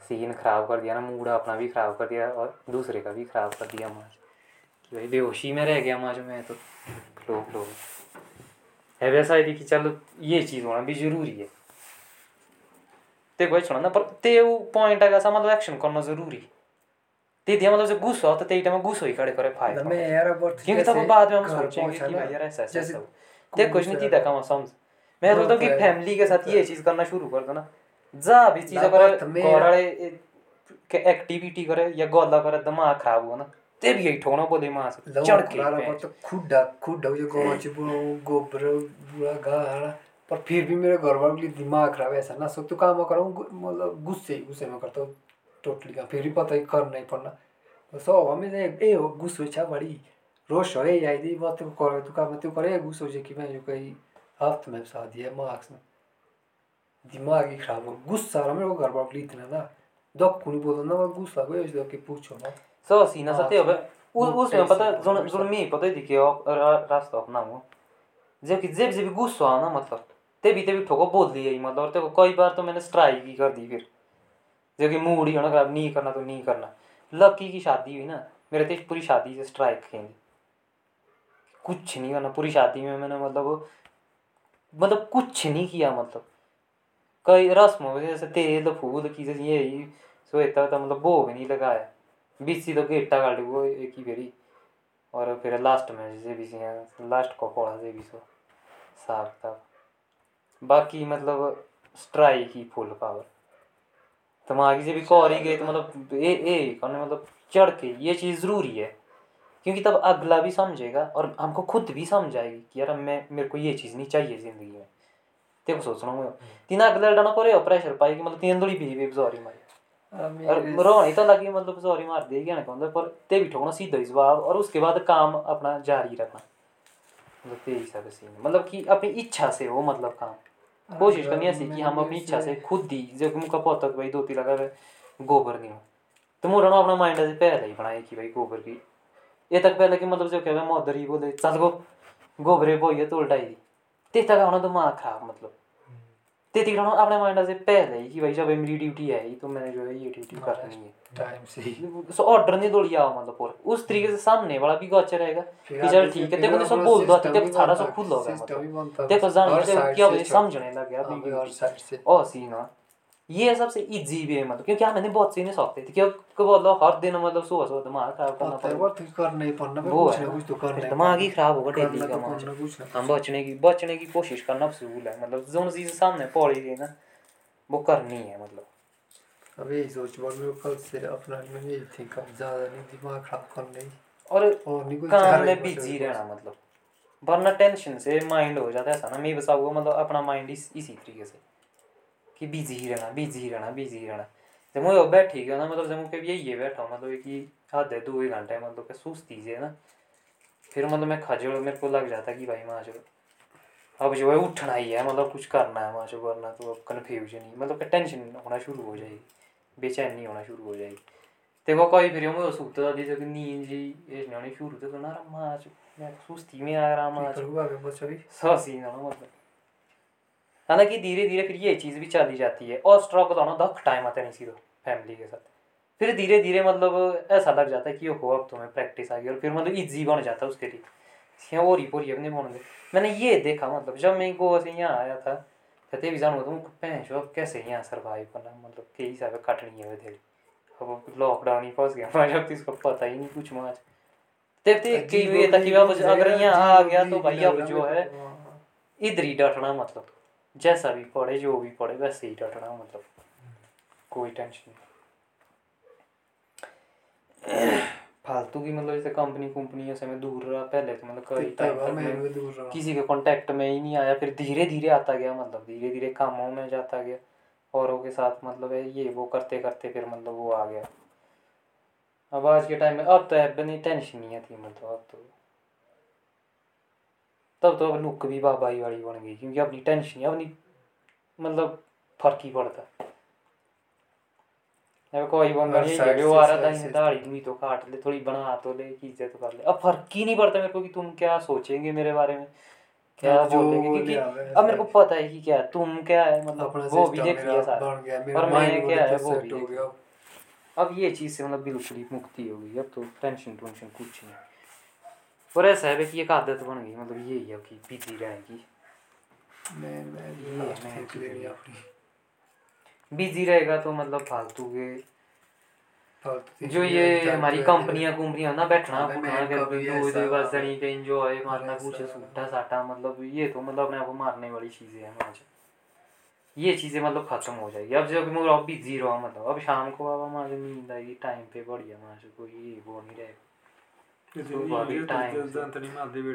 सीन खराब कर दिया ना मूड अपना भी खराब कर दिया और दूसरे का भी खराब कर दिया माज कि भाई बेहोशी में रह गया माज मैं तो। फ्लो फ्लो है वैसा है कि चलो ये चीज़ होना भी ज़रूरी है। देखो भाई छोड़ा ना पर ते वो पॉइंट है ऐसा मतलब एक्शन करना ज़रूरी। ते दिया मतलब जो गुस्सा हो तो तेरे टाइम गुस्सा ही खड़े करे फ़ायदा मैं यार क्योंकि तब बाद में हम सोचेंगे कि भाई यार ऐसा ऐसा देख कुछ नहीं थी देखा मैं समझ। मैं हाँ, बोलता हूँ कि तो फैमिली के साथ ये चीज़ करना शुरू कर दो ना जा भी चीज़ वाले के एक्टिविटी करे या गला करे दिमाग खराब हुआ ना ते भी यही ठोना बोले माँ से चढ़ के तो खुड्डा खुड्डा ये गाँव बुरा गोबर बुरा गाड़ा पर फिर भी मेरे घर वालों के लिए दिमाग खराब है ऐसा ना सब तो काम करूँ मतलब गुस्से ही गुस्से में करता हूँ टोटली का फिर भी पता ही कर नहीं पड़ना। तो सब हमें से ए हो गुस्से छा बड़ी रोश हो आई दी बात तो कर तू काम तू करे गुस्से हो कि मैं जो कहीं हफ़्ते में शादी है मार्क्स में दिमाग ही खराब हो गुस्सा रहा मेरे को घर लिए इतना ना दक कुनी बोलो ना मैं गुस्सा को ये कि पूछो ना सो सीना हाँ, सत्य हो उसमें पता जुन जुन मी पता ही कि रास्ता अपना वो जब कि जब जब गुस्सा आ ना मतलब तभी तभी ठोको बोल दिया ही मतलब को कई बार तो मैंने स्ट्राइक ही कर दी फिर जो कि मूड ही होना खराब नहीं करना तो नहीं करना लकी की शादी हुई ना मेरे तो पूरी शादी से स्ट्राइक खेली कुछ नहीं करना पूरी शादी में मैंने मतलब मतलब कुछ नहीं किया मतलब। कई रस्मों जैसे तेल, फूल की जैसे ये ही सो इतना तो मतलब भोग नहीं लगाया। बीसी तो गेटा काट वो एक ही बेरी और फिर लास्ट में जैसे भी सी लास्ट को पड़ा भी सो साफ़ तब बाकी मतलब स्ट्राइक ही फुल पावर दिमागी से भी कौर ही गए तो मतलब ए ए करने मतलब चढ़ के, ये चीज़ ज़रूरी है। क्योंकि तब अगला भी समझेगा और हमको खुद भी समझ आएगी कि यार मैं मेरे को ये चीज़ नहीं चाहिए ज़िंदगी में। तेरे को सोचना हुआ तीन अगला डाना पड़े प्रेशर पाएगी मतलब तीन थोड़ी बीवी बेजारी मारी। और रोनी तो लगी मतलब सॉरी मार देगी ना कहते पर ते भी ठोकना सीधा ही जवाब और उसके बाद काम अपना जारी रखना। मतलब तेज़ी सा सीन। मतलब कि अपनी इच्छा से हो मतलब काम। कोशिश करनी ऐसी कि हम अपनी इच्छा से खुद ही जो कि मुझका पौता भाई दो तीन लगा गोबर नहीं हो। तो मुझे अपना माइंड से पहले ही बनाया कि भाई गोबर की ये तक पहले कि मतलब जो क्या मदर ही बोले चल गो गोबरे बोइए तो उल्टाई ते तक आना दिमाग खराब मतलब ते आना अपने माइंड से पहले ही कि भाई जब मेरी ड्यूटी है ही तो मैंने जो है ये ड्यूटी करनी है टाइम से ही सो ऑर्डर नहीं दौड़ी आओ मतलब पूरा उस तरीके से सामने वाला भी गौचा रहेगा फिर कि चल ठीक है देखो तो सब बोल दो देखो सारा सब खुल हो गया मतलब। देखो जान देखो क्या समझने लग गया सीन है ये सबसे इजी वे मतलब क्योंकि हम नहीं बहुत सीने सकते थे क्योंकि बोलो हर दिन मतलब सुबह सुबह दिमाग खराब करना पता पड़ेगा। वो तो करना ही पड़ना वो है। ना कुछ तो करना दिमाग ही खराब होगा डेली का तो हम बचने की बचने की कोशिश करना फजूल है मतलब जो चीज़ सामने पड़ी गई ना वो करनी है मतलब। अब यही सोच बोल मेरे कल से अपना मैंने यही थी कब ज़्यादा नहीं दिमाग खराब करना ही। और और काम में बिज़ी रहना मतलब वरना टेंशन से माइंड हो जाता है ऐसा ना मैं बसा हुआ मतलब अपना माइंड इसी तरीके से। कि बिज़ी ही रहना बिज़ी ही रहना बिज़ी ही रहना। जब मैं बैठी गया ना मतलब जब मैं यही है बैठा हूँ मतलब कि हद है दो ही घंटे मतलब कि सुस्ती से ना। फिर मतलब मैं खजल मेरे को लग जाता कि भाई माँ अब जो है उठना ही है मतलब कुछ करना है माँ चलो वरना तो अब कन्फ्यूज़न ही मतलब कि टेंशन होना शुरू हो जाएगी बेचैनी होना शुरू हो जाएगी। देखो कोई फिर मैं सुता था जैसे नींद जी होनी शुरू तो करना माँ सुस्ती में आ रहा माँ निकल हुआ है बस अभी सौ सीन है ना मतलब। हालाँकि धीरे धीरे फिर ये चीज़ भी चली जाती है और स्ट्रगल होना दख टाइम आता नहीं सीधो फैमिली के साथ। फिर धीरे धीरे मतलब ऐसा लग जाता है कि हो अब तुम्हें प्रैक्टिस आ गई और फिर मतलब ईजी बन जाता है उसके लिए। यहाँ और ही पूरी अपने बन मैंने ये देखा मतलब जब मैं गोवा से यहाँ आया था कहते भी जानू तुम भैंस अब कैसे यहाँ सर्वाइव करना? मतलब कई हिसाब से कटनी है थोड़ी अब लॉकडाउन ही फंस गया। मैं जब तो इसको पता ही नहीं कुछ माच। देखते था कि अगर यहाँ आ गया तो भाई अब जो है इधर ही डटना मतलब। जैसा भी पढ़े जो भी पढ़े वैसे ही डटना मतलब कोई टेंशन नहीं। फालतू की मतलब जैसे कंपनी कुंपनी से मैं दूर रहा पहले तो मतलब कई टाइम तक किसी के कांटेक्ट में ही नहीं आया फिर धीरे धीरे आता गया मतलब धीरे धीरे कामों में जाता गया औरों के साथ मतलब है ये वो करते करते फिर मतलब वो आ गया। अब आज के टाइम में अब तो अब नहीं टेंशन नहीं थी मतलब अब तो तब तो अब लुक भी बाबाई वाली बन गई क्योंकि अपनी टेंशन अब नहीं मतलब फ़र्क ही पड़ता। कोई बंदा नहीं है वो आ रहा था दाढ़ी तो काट ले थोड़ी बना तो ले इज़्ज़त कर ले। अब फ़र्क ही नहीं पड़ता मेरे को कि तुम क्या सोचेंगे मेरे बारे में क्या बोलेंगे क्योंकि अब मेरे को पता है कि क्या तुम क्या है मतलब वो भी देख लिया सारा। और मैं क्या है, वो भी अब ये चीज़ से मतलब बिल्कुल ही मुक्ति हो गई अब तो टेंशन टूंशन कुछ नहीं। और ऐसा है कि एक आदत बन गई मतलब यही है कि बिज़ी रहने की मैं मैं ये मैं लेनी अपनी। बिज़ी रहेगा तो मतलब फालतू के जो ये हमारी कंपनियाँ कुंपनियाँ ना बैठना हाँ, के एंजॉय मारना कुछ सूटा साटा मतलब ये तो मतलब अपने आप को मारने वाली चीज़ें हैं आज। ये चीज़ें मतलब ख़त्म हो जाएगी। अब जब मैं अब भी ज़ीरो मतलब अब शाम को अब हमारे नींद आएगी टाइम पे बढ़िया हमारे कोई ये वो नहीं रहेगा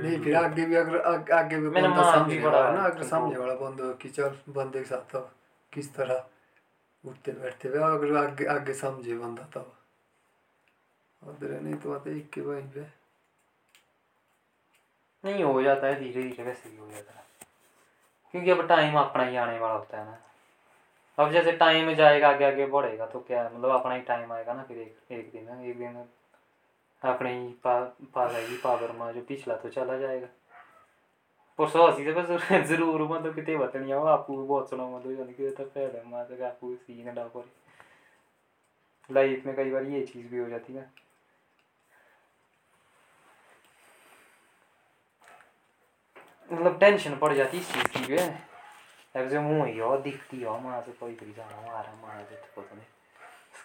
नहीं फिर आगे भी अगर आगे भी बंदा समझने वाला ना अगर तो समझने वाला बंदा कि चल बंदे के साथ अब किस तरह उठते बैठते हुए अगर आगे आगे समझे बंदा तब उधर नहीं तो बात एक के वहीं पे। नहीं हो जाता है धीरे धीरे वैसे ही हो जाता है। क्योंकि अब टाइम अपना ही आने वाला होता है ना। अब जैसे टाइम जाएगा आगे आगे बढ़ेगा तो क्या मतलब अपना ही टाइम आएगा ना फिर एक एक दिन एक दिन। अपने ही पा पास आएगी पावर में जो पिछला तो चला जाएगा। परसों हसी बस ज़रूर मतलब कितने बतनी हो आपको बहुत सुना मतलब यानी कि तो पहले मतलब आपको सीन डा पर लाइफ में कई बार ये चीज़ भी हो जाती है। मतलब टेंशन पड़ जाती इस चीज़ की भी, है। जो मुँह ही हो, दिखती हो, माँ से कोई भी जाना, मारा मारा तो नहीं।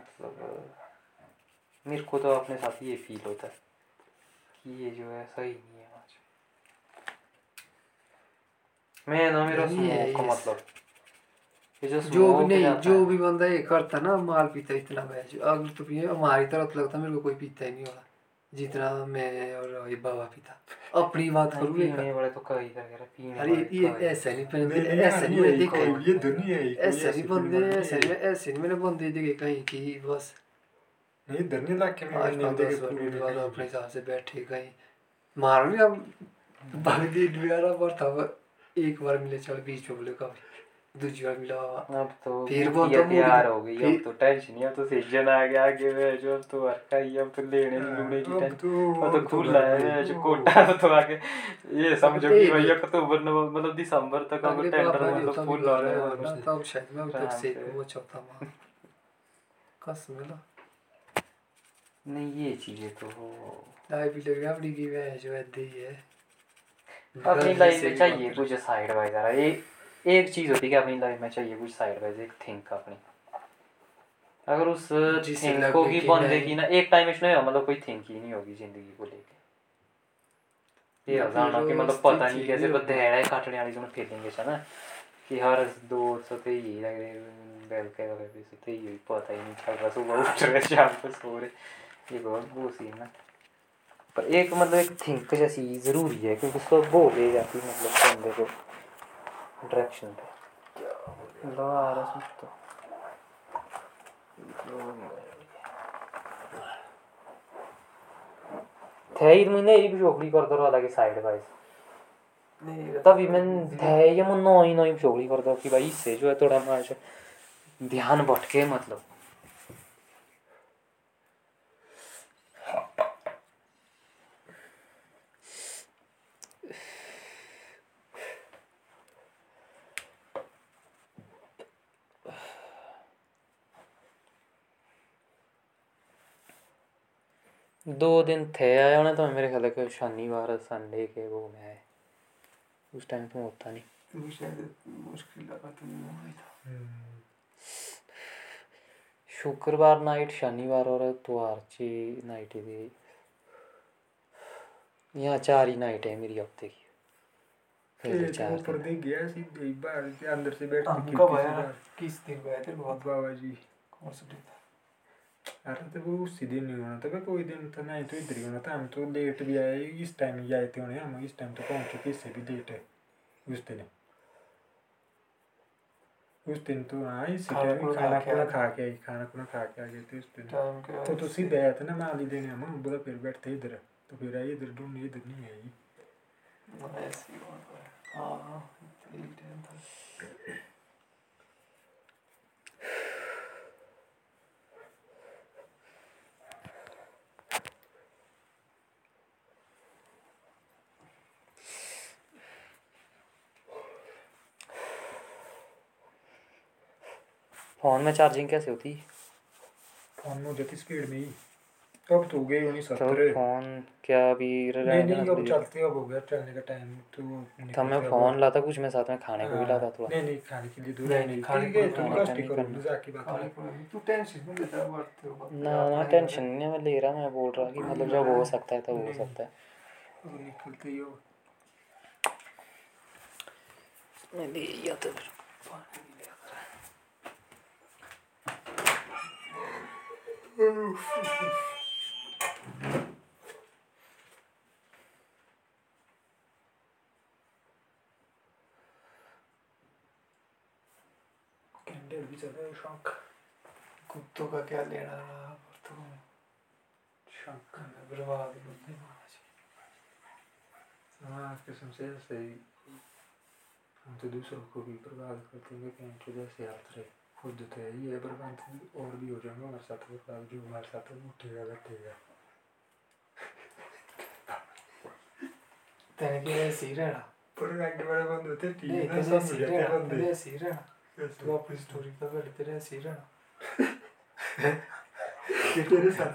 मतलब मेरे को तो अपने साथ ये फील होता है कि ये जो है सही नहीं है आज। मैं ना मेरा स्मोक का मतलब। जो जो भी नहीं जो भी बंदा ये करता ना माल पीता इतना बैच अगर तो पिए हमारी तरह तो लगता मेरे को कोई पीता ही नहीं होगा। जितना मैं और ये बाबा पिता अपनी बात नहीं, करूँ ये पीने वाले तो कई तरह पीने अरे ये ऐसा नहीं ऐसा नहीं मैंने देखा। ये दुनिया है कोई ऐसे नहीं बंदे ऐसे नहीं नहीं ऐसे नहीं मैंने बंदे देखे कहीं की बस। नहीं आज देखे पूरी अपने हिसाब से बैठे कहीं। मार भी अब भाग वगैरह पर था एक बार मिले चल बीच में बोले कभी दूसरी बार मिला। अब तो फिर वो तो तैयार हो गई अब तो टेंशन नहीं अब तो सीज़न आ गया आगे वे जो अब तो वर्क आई अब तो लेने लूने की टेंशन तो- अब तो अब तो खुला है जो ओ। कोटा तो आगे ये समझो कि भाई अक्टूबर नवंबर मतलब दिसंबर तक अब टेंडर मतलब तो फुल हो रहे हो है तब शायद मैं तक आराम से। वो चौथा मार कस मिला। नहीं ये चीज़ें तो हो। आई भी लग रहा अपनी की वह जो ही है। अपनी लाइफ में चाहिए कुछ साइड बाय जरा एक एक चीज़ होती है कि अपनी लाइफ में चाहिए कुछ साइड बाय एक थिंक अपनी। अगर उस थिंक को कि बंदे की ना एक टाइम इसमें मतलब कोई थिंक ही नहीं होगी ज़िंदगी को लेके। ये जाना कि मतलब पता नहीं कैसे धैर्य काटने वाली जो फीलिंग है ना कि हर दोस्त तो ये लग रहे बैल के लगे भी तो ये पता ही नहीं चल रहा सुबह उठ रहे शाम को सो रहे ये बहुत वो सीन है। पर एक मतलब एक थिंक जैसी ज़रूरी है क्योंकि उसको वो ले जाती है मतलब बंदे को। डायरेक्शन पे। लो आ रहा है तो थे ही मैंने ये भी छोकरी कर दो अलग साइड वाइज नहीं तभी मैं थे ये मैं नई ही छोकरी कर दो कि भाई इससे जो है थोड़ा हमारा ध्यान भटके मतलब। दो दिन थे आया होना तो मेरे ख्याल है शनिवार संडे के वो में आए। उस टाइम तो होता नहीं। तो शायद मुश्किल लगा तो नहीं था। हम्म। शुक्रवार नाइट शनिवार और इतवार ची नाइट थी। यहाँ चार ही नाइट है मेरी हफ़्ते की। फिर तो चार ऊपर दिन। गया सीधे ही बाहर अंदर से बैठ के से। किस दिन गए थे? बहुत बाबा जी। कौन सा दिन? अरे तो वो उसी दिन होना था कोई दिन तो नहीं तो इधर ही होना था हम तो लेट भी आए इस टाइम ही आए थे होने हम इस टाइम तो पहुँच चुके इससे भी लेट है उस दिन उस दिन तो हाँ इसी टाइम खाना खुना खा के आई खाना खुना खा के आ गए थे उस दिन तो तो सीधे आए थे ना माली देने हम बोला फिर बैठते इधर तो फिर आए इधर ढूंढ इधर नहीं आई ही हुआ था। हाँ यही टाइम था फ़ोन में चार्जिंग कैसे होती? फ़ोन में हो जाती स्पीड में ही। अब तो हो गई उन्नीस तो फ़ोन क्या अभी नहीं रहने नहीं अब चलते अब हो गया चलने का टाइम तो तब मैं फ़ोन लाता कुछ मैं साथ में खाने को भी लाता थोड़ा। नहीं नहीं खाने के लिए दूर नहीं, है नहीं खाने ठीक है को तुम खाने कष्ट का करो। मज़ाक की बात खाने है को नहीं, तू टेंशन क्यों लेता है हो ना हो, ना टेंशन नहीं मैं ले रहा मैं बोल रहा कि मतलब जब हो सकता है तब हो सकता है। निकलते ही हो। मैं ले या तो फिर कैंडल भी चला है शौक कुत्तों का क्या लेना रहा कुत्तों में शौक बर्बाद करने। वाला समाज कसम से ऐसे ही। हम तो दूसरों को भी बर्बाद करते हैं तो जैसे हाथ रहे। खुद तो है ये बर्बाद और भी हो जाएँगे हमारे साथ बर्बाद जो हमारे साथ है, उठेगा बैठेगा। तेने कि ऐसे ही रहना पर आगे बड़े बंद होते हैं, सब ऐसे हो ही जाते हैं रहना बंदे। तेने ऐसे रहना? तू अपनी स्टोरी का कर तेरे ही रहना तेरे साथ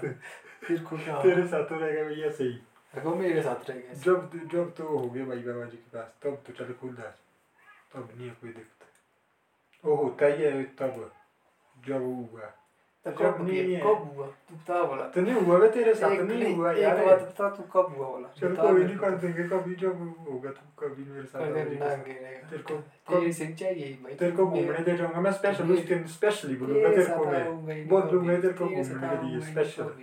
फिर को क्या तेरे साथ तो रहेगा भैया सही। देखो मेरे साथ रह गए जब जब तो हो गए भाई बाबा जी के पास तब तो चल खुल जा तब नहीं है कोई दिक्कत। वो होता ही है तब जब हुआ तो जब कब नहीं कब हुआ तू बता बोला तो नहीं हुआ तेरे साथ नहीं हुआ एक बात बता तू कब हुआ बोला चल कोई नहीं कर देंगे कभी जब होगा तो कभी मेरे साथ तेरे को तेरी भाई तेरे को घूमने दे जाऊँगा मैं स्पेशल उस दिन स्पेशली बोलूँगा तेरे को मैं बोल दूँगा तेरे को घूमने के लिए स्पेशल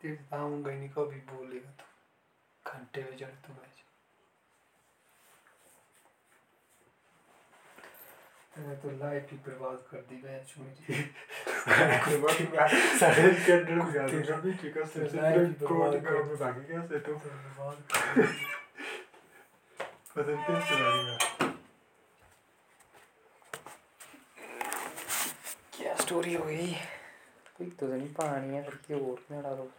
तेरे आऊँगा नहीं कभी बोलेगा तो घंटे में चढ़ तू मैं तूने तो लाइफ ही बर्बाद कर दी मेरी सारे भी ठीक है ही में से तो? बर्बाद। पता नहीं कैसे क्या स्टोरी हो गई? कोई तो नहीं पानी है फिर क्यों और में डालो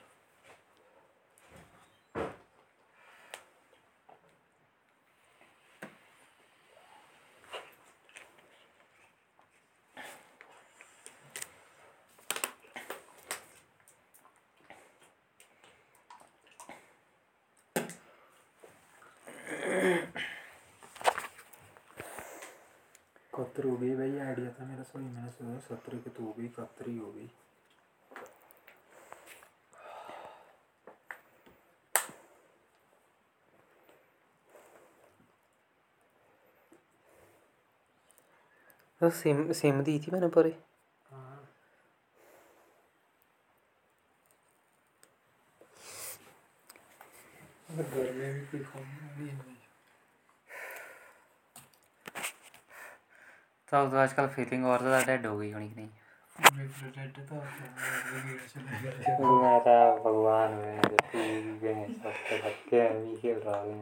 कत्तर हो गई भाई आइडिया था मेरा सही मैंने सोचा सत्रह की तो हो गई कत्तर ही हो गई तो सिम सिम दी थी मैंने परे हाँ अगर घर में भी कोई कम नहीं है तो तो आजकल फीलिंग और ज़्यादा डेड हो गई होनी कि नहीं मेरे तो मैं भगवान है तू खेल रहा है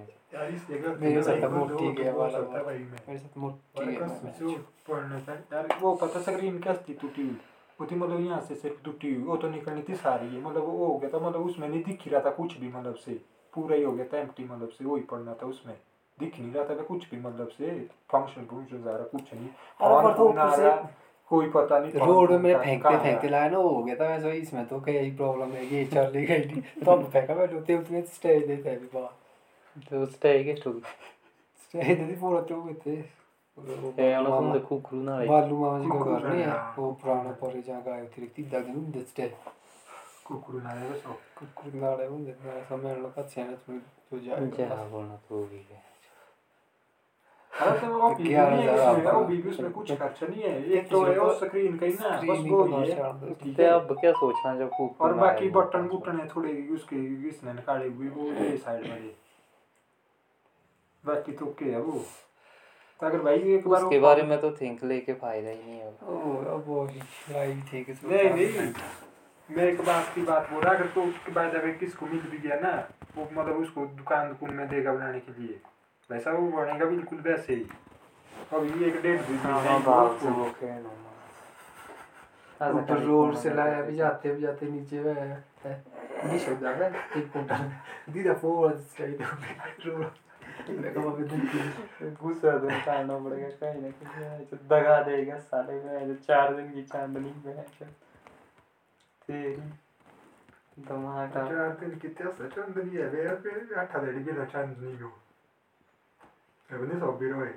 मेरे साथ मोटी गया वाला मेरे साथ मोटी है यार वो पता स्क्रीन क्या थी टूटी हुई मतलब यहाँ से सिर्फ़ टूटी हुई वो तो निकलनी थी सारी है मतलब वो हो गया था मतलब उसमें नहीं दिख रहा था कुछ भी मतलब से पूरा ही हो गया था एम्प्टी मतलब से वही पढ़ना था उसमें दिख नहीं रहा था कुछ भी मतलब से फ़ंक्शन फ़ंक्शन सारा कुछ नहीं। पर तो आ से- रहा, कोई पता नहीं रोड में फेंकते फेंकते रहा। लाया ना हो गया था वैसे इसमें तो क्या ही प्रॉब्लम है ये चल नहीं गई थी। तो अब फेंका मैं उतने उतने स्टेज देते हैं अभी बाहर तो है कि स्टोरी स्टेज देते पूरा तो हुए थे। ए वाला सुन देखो क्रू ना बालू मामा जी का घर नहीं है। वो पुराना परे जहाँ गाय थी रहती दादी उन दस्ते कुकुर ना रहे सो कुकुर नाड़े उन दस्ते समय लोग का चैनल में जो जा जाए बोलना तो भी है अरे तो वो बीबी है वो बीबी उसमें कुछ खर्चा नहीं है एक एक तो है वो तो- स्क्रीन का ही ना बस वो ही ही है ठीक है अब क्या सोचना जब कुकू और बाकी बटन बुटन है थोड़े उसके इसने निकाले हुए वो ये साइड वाले बाकी तो ओके है वो तो अगर भाई एक बार उसके बारे में तो थिंक लेके फ़ायदा ही नहीं अब वो लाई थी नहीं नहीं मैं एक बात की बात बोल रहा अगर तो उसके बाद अगर किसको मिल भी गया ना वो मतलब उसको दुकान दुकान में देगा बनाने के लिए वैसा वो बनेगा बिल्कुल वैसे ही। अब ये एक डेढ़ हाँ, दिन बाल से वो। खेलना ऊपर रोड से लाया भी जाते भी जाते नीचे में है। आ एक कुंटल दीदा फोर चाहिए रोड गुस्सा तो निकालना पड़ेगा कहीं ना कहीं जो दगा देगा साले में जो चार दिन की चांदनी में जो तेरी दिमाग चार दिन चांदणी आहे वेळ पे आठवड्याची गेला चांदणी घेऊ एवढे सौबीर होय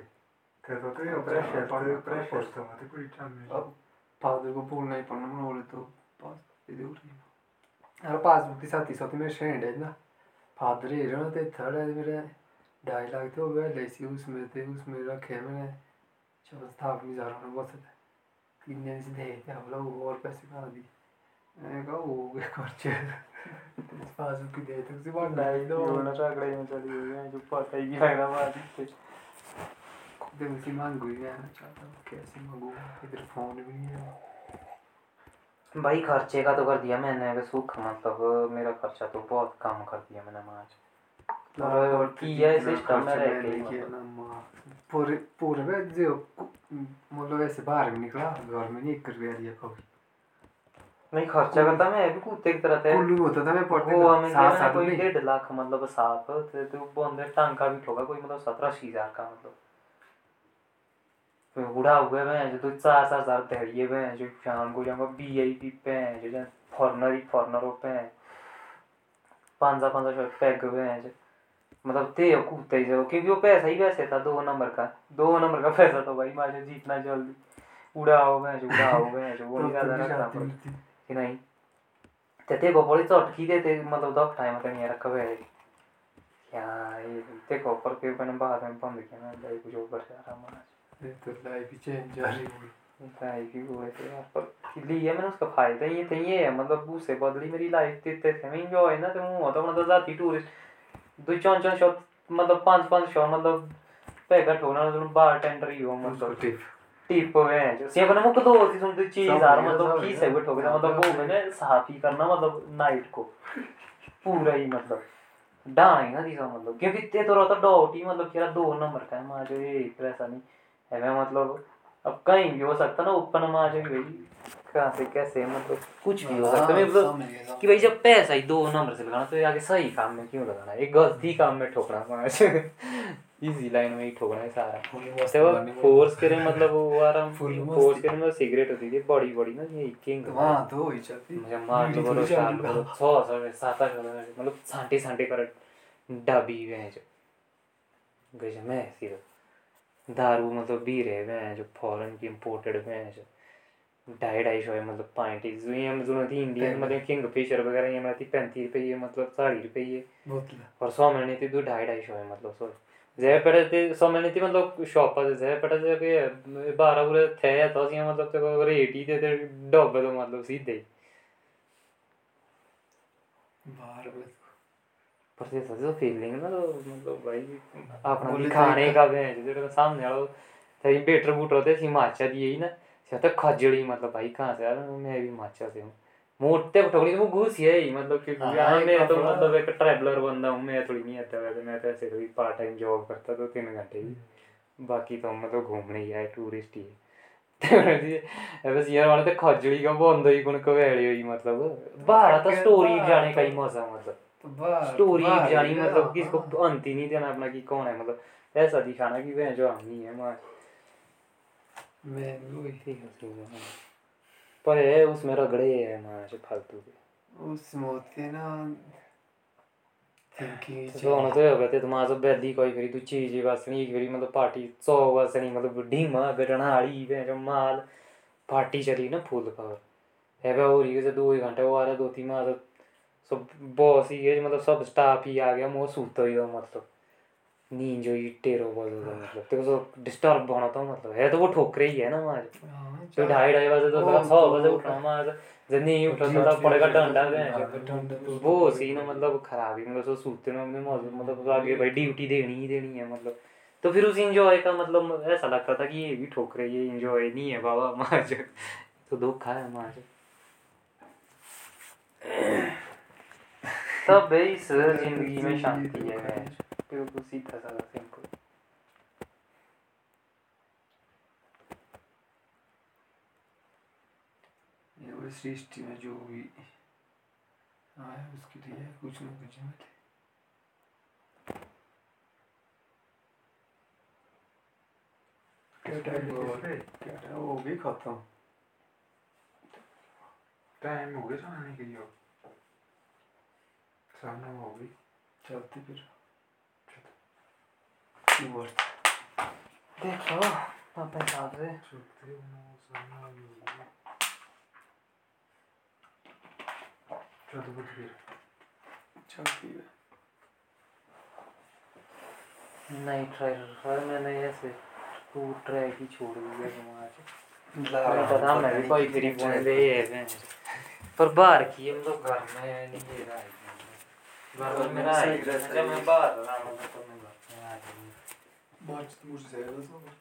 त्याचा तो प्रेशर प्रेशर समजते पुरी चांदणी अब फादर को बोलना ही पड़ना मैं बोले तो पास दे दो रही यार पासबुक के साथ ही साथ मेरे फ्रेंड है ना। फादर ही रहना ते थर्ड है मेरे ढाई तो गए लेसी उसमें थे उसमें रखे मैंने। चलो था अपनी जा रहा हूँ बस तीन दिन से दे थे हम लोग और पैसे कहाँ दी मैंने कहा वो गए खर्चे। पासबुक की दे थे उसी बार ढाई दो होना रगड़े में चली गई जो पता ही नहीं लगा बात उसी मांग मैं चाहता हूँ कैसे मांगू? इधर फ़ोन भी नहीं है। भाई खर्चे का तो कर दिया मैंने अगर सुख मतलब मेरा खर्चा तो बहुत कम कर दिया मैंने आज। है के मतलब। पूरे पूरे जो मतलब ऐसे बाहर भी निकला घर में नहीं एक रुपया दिया कभी। नहीं खर्चा करता मैं भी कुत्ते की तरह थे। कुल्लू होता था मैं पढ़ते वो हमें सात साल कोई डेढ़ लाख मतलब साफ़ तो बंदे टांका भी ठोका कोई मतलब सत्रह अस्सी हज़ार का मतलब। बुढ़ा हुआ है जो तो चार चार हज़ार दहड़िए पे जो शाम को जाऊँगा बी आई पी पे हैं जो फॉरनर ही फॉरनर पे पाँच हज़ार पाँच हज़ार पैग पे जो मतलब ते कूदते ही क्योंकि वो पैसा ही वैसे था, दो नंबर का, दो नंबर का पैसा तो भाई मारे जीतना जल्दी। उड़ाओ मैं जो उड़ाओ मैं जो वो नहीं। कि नहीं? ते ते बड़ी चटकी देते मतलब दो टाइम का नहीं रखा हुआ है। क्या ये देखो, पर फिर मैंने बाद में बंद किया ना भाई कुछ ऊपर से आ रहा ये तो लाइफ ही चेंज जा रही है भाई वो ऐसे यार पर लिया मैंने उसका फ़ायदा ये थे ये है मतलब उससे बदली मेरी लाइफ देते थे मैं इंजॉय ना तो मतलब जाती टूरिस्ट दो चौन चौन शॉट मतलब पाँच पाँच शॉट मतलब पैगा ठोना तो बार टेंडर ही हो मतलब टिप टिप है जो से बने दो सी सुन तो चीज़ यार मतलब की से बैठो मतलब वो मैंने साफ़ ही करना मतलब नाइट को पूरा ही मतलब डाना ही ना दिसा मतलब क्योंकि ते तो रहता डॉट ही मतलब तेरा दो नंबर का है माँ जो ये ऐसा नहीं है मैं मतलब अब कहीं भी हो सकता ना ओपन माँ जो भाई। कहाँ से कैसे मतलब कुछ भी हो सकता है। हाँ, मतलब कि भाई जब पैसा ही दो नंबर से लगाना तो आगे सही काम में क्यों लगाना एक गलती काम में ठोकना इजी लाइन में ही ठोकना है सारा। तो वो। फोर्स करे मतलब वो आराम फोर्स। करे मतलब सिगरेट होती थी बड़ी बड़ी ना ये किंग वहाँ तो ही। चलती मुझे मार बीड़ी बोलो साल बोलो छः सौ सात आठ मतलब छांटे छांटे कर डाबी गए जो। गए मैं सिर्फ़ दारू मतलब बी रहे हैं जो फॉरेन की इम्पोर्टेड हैं जो ढाई ढाई सौ मतलब पाइंट जो मतलब थी इंडियन मतलब किंग फिशर वगैरह ये मतलब थी पैंतीस रुपये मतलब साढ़ी रुपये और सौ महीने थी दो ढाई ढाई सौ मतलब सो। जय पड़े थे सौ महीने थी मतलब शॉप पर जय पड़े थे कि बारह पूरे थे तो सी मतलब तो रेट ही थे डब्बे तो मतलब सीधे। ही बाहर में पर ये तो फीलिंग ना तो मतलब भाई अपना बोले भी तो खाने एक- का भी है जो सामने वाला थे बेटर बूटर थे हिमाचल ही यही ना से तो खजड़ी मतलब भाई कहाँ से आ रहा हूँ मैं भी हिमाचल से हूँ। मोटे ठोकरी तो घूस ही है ही मतलब क्योंकि हाँ, हाँ, एक मैं तो अपना- मतलब एक ट्रैवलर बंदा हूँ मैं थोड़ी नहीं आता वैसे मैं तो ऐसे थोड़ी पार्ट टाइम जॉब करता तो तीन घंटे ही बाकी तो मतलब घूमने ही आए टूरिस्ट ही। है ते बस यार वाले तो खजड़ी का बंद ही कौन कवेड़ी हुई मतलब। बाहर तो स्टोरी जाने का ही मज़ा मतलब। तो स्टोरी जानी मतलब गया, किसको हाँ। अंत ही नहीं देना अपना कि कौन है मतलब ऐसा दिखाना कि वह जो हम नहीं है मार। है। है हाँ। पर है उसमें रगड़े है मार फालतू के। उस मोते ना थिंकिंग तो होना तो है कहते तुम्हारा सब बैदी कोई फिर तू चीज़ वासनी एक फिर मतलब पार्टी सौ वासनी मतलब ढीमा वे जो माल पार्टी चली ना फुल पावर है वे हो रही है दो ही घंटे वो आ रहा दो तीन माह तो सब बॉस ही है मतलब सब स्टाफ ही आ गया मोह सूता ही मतलब। नींद जो ही टेरो बजा था मतलब। तो उसको डिस्टर्ब होना था मतलब है तो वो ठोकरे ही है ना वहाँ तो ढाई ढाई बजे तो सौ बजे उठना वहाँ जब नहीं उठा थोड़ा पड़ेगा डंडा में वो सीन मतलब खराब ही मतलब सो सूते में अपने मतलब आगे भाई ड्यूटी देनी ही देनी है मतलब। तो फिर उस इंजॉय का मतलब ऐसा लगता था कि ये भी ठोक रहे ये इंजॉय नहीं है बाबा माज तो धोखा है माज सब इस ज़िंदगी में शांति तो है। मैं बिल्कुल सीधा साधा सिंपल सृष्टि में जो भी आया उसके लिए तो कुछ न कुछ मत है क्या टाइम हो गई खाता हूँ टाइम हो गया खाने के लिए। सामने हो गई चलती फिर। देख लो अपने हिसाब से। चलते हो सामने हो गई चलो बुझ फिर। चलती है। नहीं ट्राई मैंने ऐसे टू ट्रैक ही छोड़ दिया समाज नहीं पता मैं भी कोई दे है पर बाहर की हम लोग घर में नहीं रहा है घर में मेरा है जब मैं बाहर रहा हूँ तो मैं घर में आ गई Maç mucizeler o zaman.